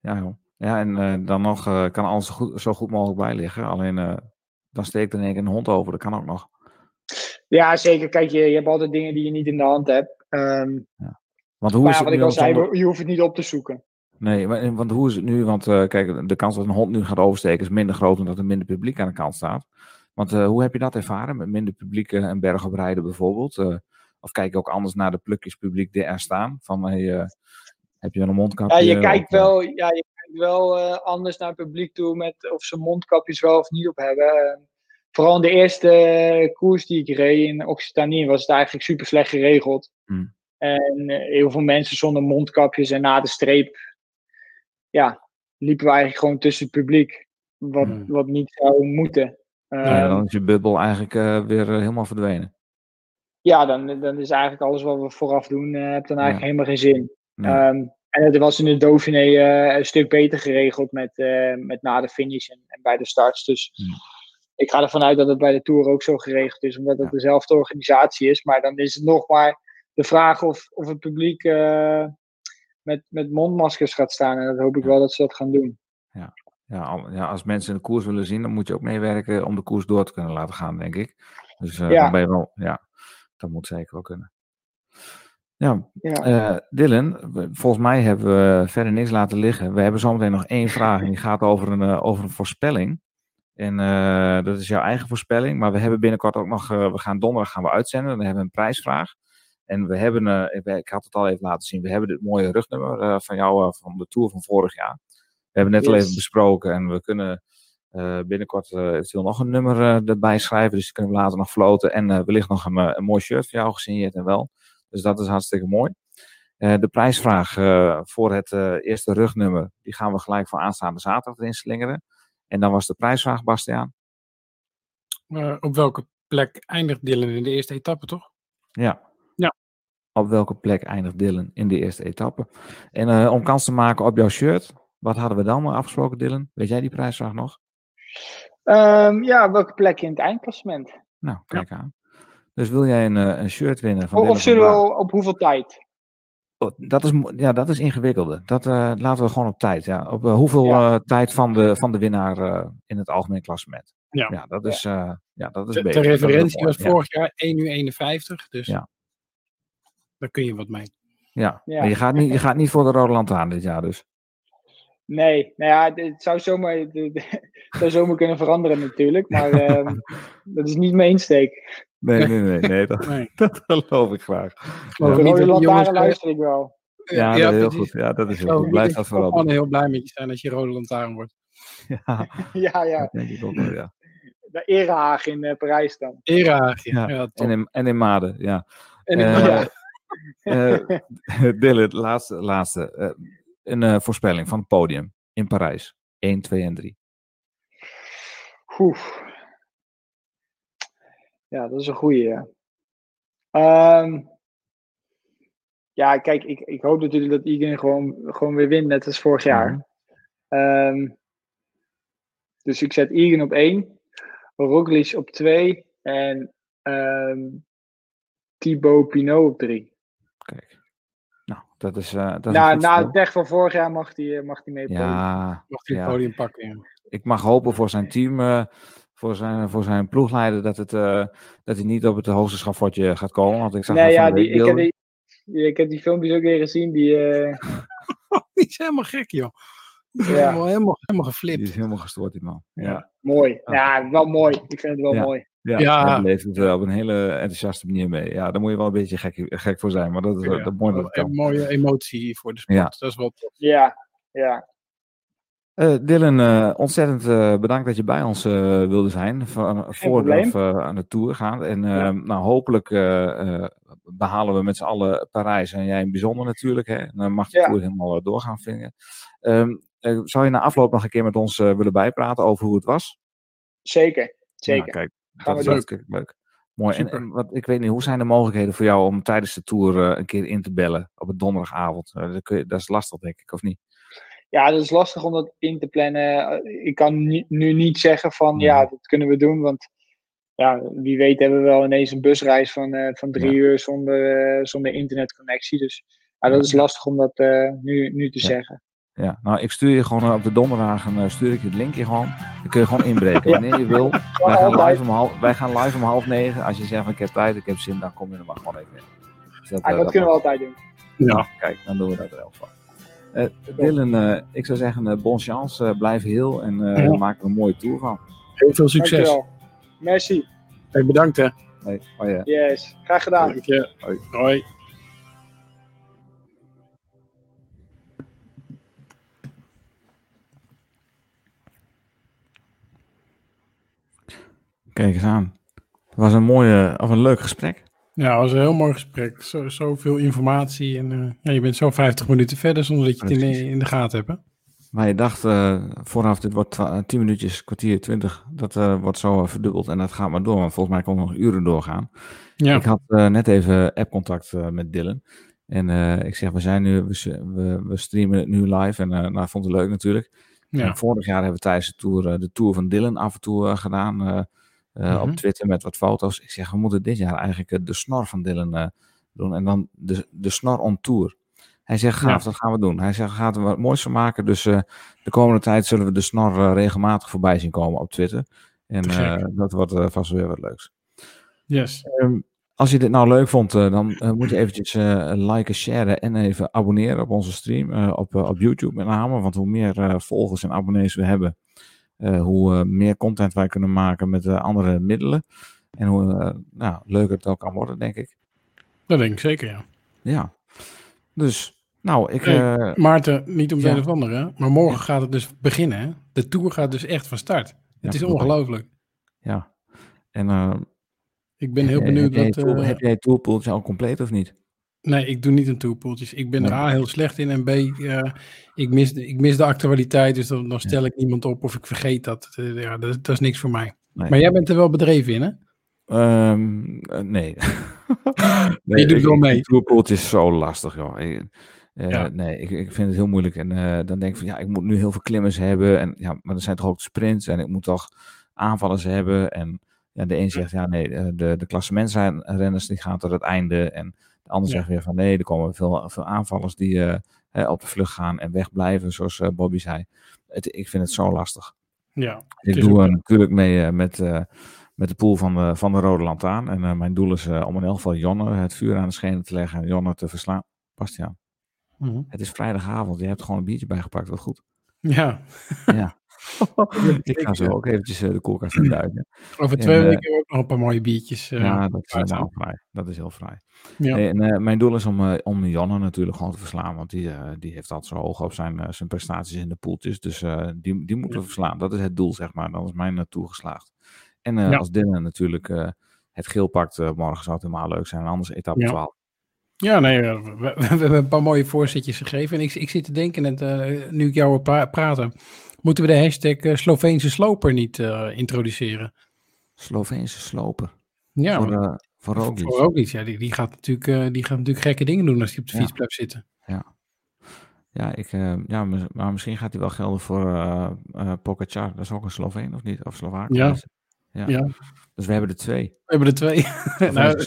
Ja, joh. Ja, en uh, dan nog kan alles zo goed, zo goed mogelijk bij liggen. Alleen dan steekt er in één keer een hond over. Dat kan ook nog. Ja, zeker. Kijk, je, je hebt altijd dingen die je niet in de hand hebt. Um, ja. Want hoe maar is ja, wat ik al zei, zonder... je hoeft het niet op te zoeken. Nee, want hoe is het nu? Want uh, kijk, de kans dat een hond nu gaat oversteken is minder groot omdat er minder publiek aan de kant staat. Want uh, hoe heb je dat ervaren met minder publiek uh, en bergoprijden bijvoorbeeld? Of kijk je ook anders naar de plukjes publiek die er staan? Van, hey, heb je een mondkapje? Ja, je kijkt wel, ja, je kijkt wel anders naar het publiek toe met of ze mondkapjes wel of niet op hebben. vooral in de eerste koers die ik reed in Occitanie was het eigenlijk super slecht geregeld. Hmm. En heel veel mensen zonder mondkapjes en na de streep ja, liepen we eigenlijk gewoon tussen het publiek. Wat, hmm. wat niet zou moeten. ja, dan ehm, is je bubbel eigenlijk weer helemaal verdwenen. Ja, dan, dan is eigenlijk alles wat we vooraf doen, uh, heb dan eigenlijk ja. helemaal geen zin. Um, en het was in de Dauphiné een stuk beter geregeld met, met na de finish en, en bij de starts. Dus ik ga ervan uit dat het bij de Tour ook zo geregeld is, omdat het dezelfde organisatie is. Maar dan is het nog maar de vraag of, of het publiek met, met mondmaskers gaat staan. En dat hoop ik wel dat ze dat gaan doen. Ja. Ja, ja, als mensen de koers willen zien, dan moet je ook meewerken om de koers door te kunnen laten gaan, denk ik. Dus uh, ja. dan ben je wel, ja, dat moet zeker wel kunnen. Ja, ja. Uh, Dylan, volgens mij hebben we verder niks laten liggen. We hebben zometeen nog één vraag en die gaat over een, uh, over een voorspelling. En dat is jouw eigen voorspelling, maar we hebben binnenkort ook nog, we gaan donderdag gaan we uitzenden, dan hebben we een prijsvraag. En we hebben, ik had het al even laten zien, we hebben dit mooie rugnummer van jou van de Tour van vorig jaar. We hebben net yes. al even besproken en we kunnen binnenkort eventueel nog een nummer erbij schrijven. Dus die kunnen we later nog floten. En wellicht nog een, een mooi shirt voor jou gesigneerd en wel. Dus dat is hartstikke mooi. de prijsvraag voor het eerste rugnummer, die gaan we gelijk voor aanstaande zaterdag erin slingeren. En dan was de prijsvraag, Bastiaan. op welke plek eindigt Dylan in de eerste etappe, toch? Ja, op welke plek eindigt Dylan in de eerste etappe. En uh, om kans te maken op jouw shirt, wat hadden we dan afgesproken, Dylan? Weet jij die prijsvraag nog? Um, ja, welke plek in het eindklassement? Nou, kijk ja. aan. Dus wil jij een, uh, een shirt winnen? Van of, of zullen we op hoeveel tijd? Oh, dat is, ja, dat is ingewikkelder. Dat uh, laten we gewoon op tijd. Ja. Op hoeveel ja. tijd van de, van de winnaar in het algemeen klassement? Ja, ja dat is, ja. ja dat is de, beter. De referentie was vorig jaar 1 uur 51. Dus ja. Daar kun je wat mee. Ja, ja. Maar je gaat, niet, je gaat niet voor de Rode Lantaarn dit jaar dus. Nee, nou ja, het zou zomaar, het zou zomaar kunnen veranderen natuurlijk, maar um, dat is niet mijn insteek. Nee, nee, nee, nee, dat, nee. dat geloof ik graag. Ja. De Rode Lantaarn luister ik wel. Ja, ja dat heel goed. Ja, dat is heel goed. Blijf dat vooral. Ik kan heel blij met je zijn als je Rode Lantaarn wordt. Ja, ja. ja. Dat denk ik ook wel, ja. De Erehaag in uh, Parijs dan. Erehaag, ja. ja en, in, en in Maden, ja. En in, uh, ja. Uh, Dylan, laatste. laatste. Een uh, voorspelling van het podium in Parijs. 1, 2 en 3. Oef. Ja, dat is een goede. Ja. Um, ja, kijk, ik, ik hoop natuurlijk dat Egan gewoon, gewoon weer wint, net als vorig jaar. Um, dus ik zet Egan op 1, Roglic op 2 en um, Thibaut Pinot op 3. Nou, dat is. Uh, dat na, is na het pech van vorig jaar mag hij mag die mee ja, mag hij het podium pakken. Ja. Ik mag hopen voor zijn team, uh, voor, zijn, voor zijn ploegleider, dat, het, uh, dat hij niet op het hoogste schafotje gaat komen. Want ik zag nee, ja, die, ik, heb die, ik heb die filmpjes ook weer gezien. Die, die is helemaal gek, joh. Ja. Helemaal, helemaal, helemaal geflipt. Die is helemaal gestoord, die man. Ja. Mooi. Ja, wel mooi. Ik vind het wel mooi. Ja, ja. hij leeft het op een hele enthousiaste manier mee. Ja, daar moet je wel een beetje gek, gek voor zijn, maar dat is ja, dat mooi dat het Een mooie emotie voor de sport, ja. dat is wel tof. Ja, ja. Uh, Dylan, uh, ontzettend uh, bedankt dat je bij ons wilde zijn van, voor we aan de Tour gaan. En ja. nou, hopelijk behalen we met z'n allen Parijs en jij in bijzonder natuurlijk. Hè? En dan mag de ja. Tour helemaal doorgaan vinden. Um, zou je na afloop nog een keer met ons willen bijpraten over hoe het was? Zeker, zeker. Nou, kijk, dat is leuk. leuk. Mooi. En, en, wat, ik weet niet, hoe zijn de mogelijkheden voor jou om tijdens de tour uh, een keer in te bellen op een donderdagavond? Uh, dat, je, dat, is lastig, denk ik, of niet? Ja, dat is lastig om dat in te plannen. Ik kan nu niet zeggen van ja, dat kunnen we doen, want ja, wie weet hebben we wel ineens een busreis van, van drie uur zonder, zonder internetconnectie. Dus ja, dat is lastig om dat nu, nu te zeggen. Ja, nou, ik stuur je gewoon op de donderdagen stuur ik je het linkje gewoon. Dan kun je gewoon inbreken wanneer je wil. Wij gaan, live om half, wij gaan live om half negen. Als je zegt van ik heb tijd, ik heb zin, dan kom je er maar gewoon even in. Dus dat, dat, kunnen we altijd doen. Ja, kijk, dan doen we dat er wel van. Uh, Dylan, uh, ik zou zeggen, uh, bon chance, blijf heel en ja. maak er een mooie tour van. Heel veel succes. Dankjewel. Merci. Hey, bedankt hè. Hey, oh ja. Yes, graag gedaan. Dank je. Hoi. Hoi. Kijk eens aan. Het was een mooie, of een leuk gesprek. Ja, het was een heel mooi gesprek. Zo, zoveel informatie. En uh, ja, je bent zo 50 minuten verder zonder dat je het in, in de gaten hebt. Hè? Maar je dacht uh, vooraf, dit wordt 10 minuutjes, kwartier, 20. Dat uh, wordt zo verdubbeld en dat gaat maar door. Want volgens mij kon nog uren doorgaan. Ja. Ik had net even appcontact met Dylan. En ik zeg, we zijn nu, we, we, we streamen het nu live. En nou, vond het leuk natuurlijk. Ja. vorig jaar hebben we tijdens de tour, de tour van Dylan af en toe gedaan uh, op Twitter met wat foto's. Ik zeg, we moeten dit jaar eigenlijk uh, de snor van Dylan uh, doen. En dan de, de snor on tour. Hij zegt, gaaf, ja. dat gaan we doen. Hij zegt, gaat er wat moois van maken. Dus de komende tijd zullen we de snor regelmatig voorbij zien komen op Twitter. En dat wordt vast weer wat leuks. Yes. Um, als je dit nou leuk vond, dan moet je eventjes liken, sharen en even abonneren op onze stream. op, op YouTube met name. Want hoe meer volgers en abonnees we hebben, hoe uh, meer content wij kunnen maken met uh, andere middelen. En hoe nou, leuker het ook kan worden, denk ik. Dat denk ik zeker, ja. Ja. Dus, nou, ik... Hey, Maarten, niet om de ja. een of andere, maar morgen gaat het dus beginnen. Hè? De tour gaat dus echt van start. Het ja, is ongelooflijk. Ja. En... ik ben heel benieuwd heb wat... Jij, heb jij al compleet of niet? Nee, ik doe niet een tourpooltjes. Ik ben er A heel slecht in en B, uh, ik, mis de, ik mis de actualiteit, dus dan, dan stel ik niemand op of ik vergeet dat. Uh, ja, dat, dat, is niks voor mij. Nee. Maar jij bent er wel bedreven in, hè? Um, uh, nee. nee. Je doet wel mee. Tourpooltjes is zo lastig, joh. Ik, ja. Nee, ik, ik vind het heel moeilijk. En dan denk ik van, ja, ik moet nu heel veel klimmers hebben. En, ja, maar er zijn toch ook sprints en ik moet toch aanvallers hebben. En ja, de een zegt, ja, nee, de, de klassementsrenners die gaan tot het einde. En de ander ja. zegt weer van nee, er komen veel, veel aanvallers die uh, op de vlucht gaan en wegblijven, zoals uh, Bobby zei. Het, ik vind het zo lastig. Ja, ik doe er natuurlijk mee uh, met, met de pool van de, van de Rode Lantaan. En mijn doel is om in elk geval Jonne het vuur aan de schenen te leggen en Jonne te verslaan. Bastiaan, mm -hmm. het is vrijdagavond. Je hebt gewoon een biertje bijgepakt. Wat goed. Ja. ja. Ik ga zo ook eventjes de koelkast in duiken. Over twee en, weken ook nog een paar mooie biertjes. Uh, ja, dat is helemaal vrij. Dat is heel vrij. Ja. En mijn doel is om, om Janne natuurlijk gewoon te verslaan. Want die, die heeft altijd zo hoog op zijn, zijn prestaties in de poeltjes. Dus die, die moeten we verslaan. Dat is het doel, zeg maar. Dan is mijn naartoe geslaagd. En ja. als Dylan natuurlijk het geel pakt, morgen zou het helemaal leuk zijn. Anders etappe 12. Ja, nee, we, we, we, hebben een paar mooie voorzetjes gegeven. En ik, ik zit te denken, en, nu ik jou hoor pra praten... Moeten we de hashtag uh, Sloveense sloper niet uh, introduceren? Sloveense sloper? Ja. Voor, uh, voor Roglic. Voor Roglic, ja. Die, die, gaat natuurlijk, die gaat natuurlijk gekke dingen doen als hij op de ja. fiets blijft zitten. Ja. Ja, ik, ja, maar misschien gaat hij wel gelden voor Pogacar. Dat is ook een Sloveen, of niet? Of Slovaak? Ja. Ja. ja. Dus we hebben er twee. We hebben er twee. nou.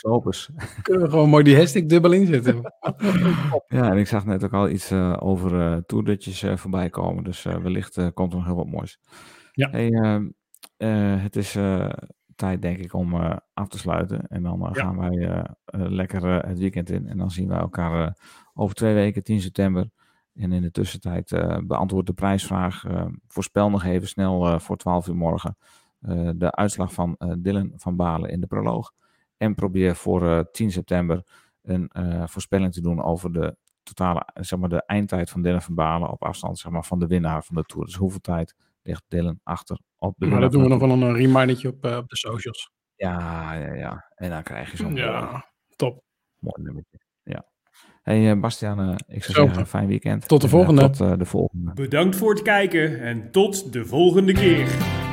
Kunnen we gewoon mooi die hashtag dubbel inzetten. ja, en ik zag net ook al iets uh, over uh, toerdutjes uh, voorbij komen. Dus wellicht komt er nog heel wat moois. Ja. Hey, het is tijd, denk ik, om af te sluiten. En dan ja. gaan wij lekker het weekend in. En dan zien wij elkaar over twee weken, 10 september. En in de tussentijd beantwoord de prijsvraag. voorspel nog even snel voor 12 uur morgen. Uh, de uitslag van uh, Dylan van Balen in de proloog. En probeer voor uh, 10 september een voorspelling te doen over de totale, zeg maar, de eindtijd van Dylan van Balen op afstand zeg maar, van de winnaar van de Tour. Dus hoeveel tijd ligt Dylan achter op de Maar dat doen we nog wel een remindertje op, op de socials. Ja, ja, ja. En dan krijg je zo'n ja, top. mooi nummertje. Ja. Hey Bastiaan, ik zou Zo. zeggen, fijn weekend. Tot de volgende. tot de volgende. Bedankt voor het kijken en tot de volgende keer.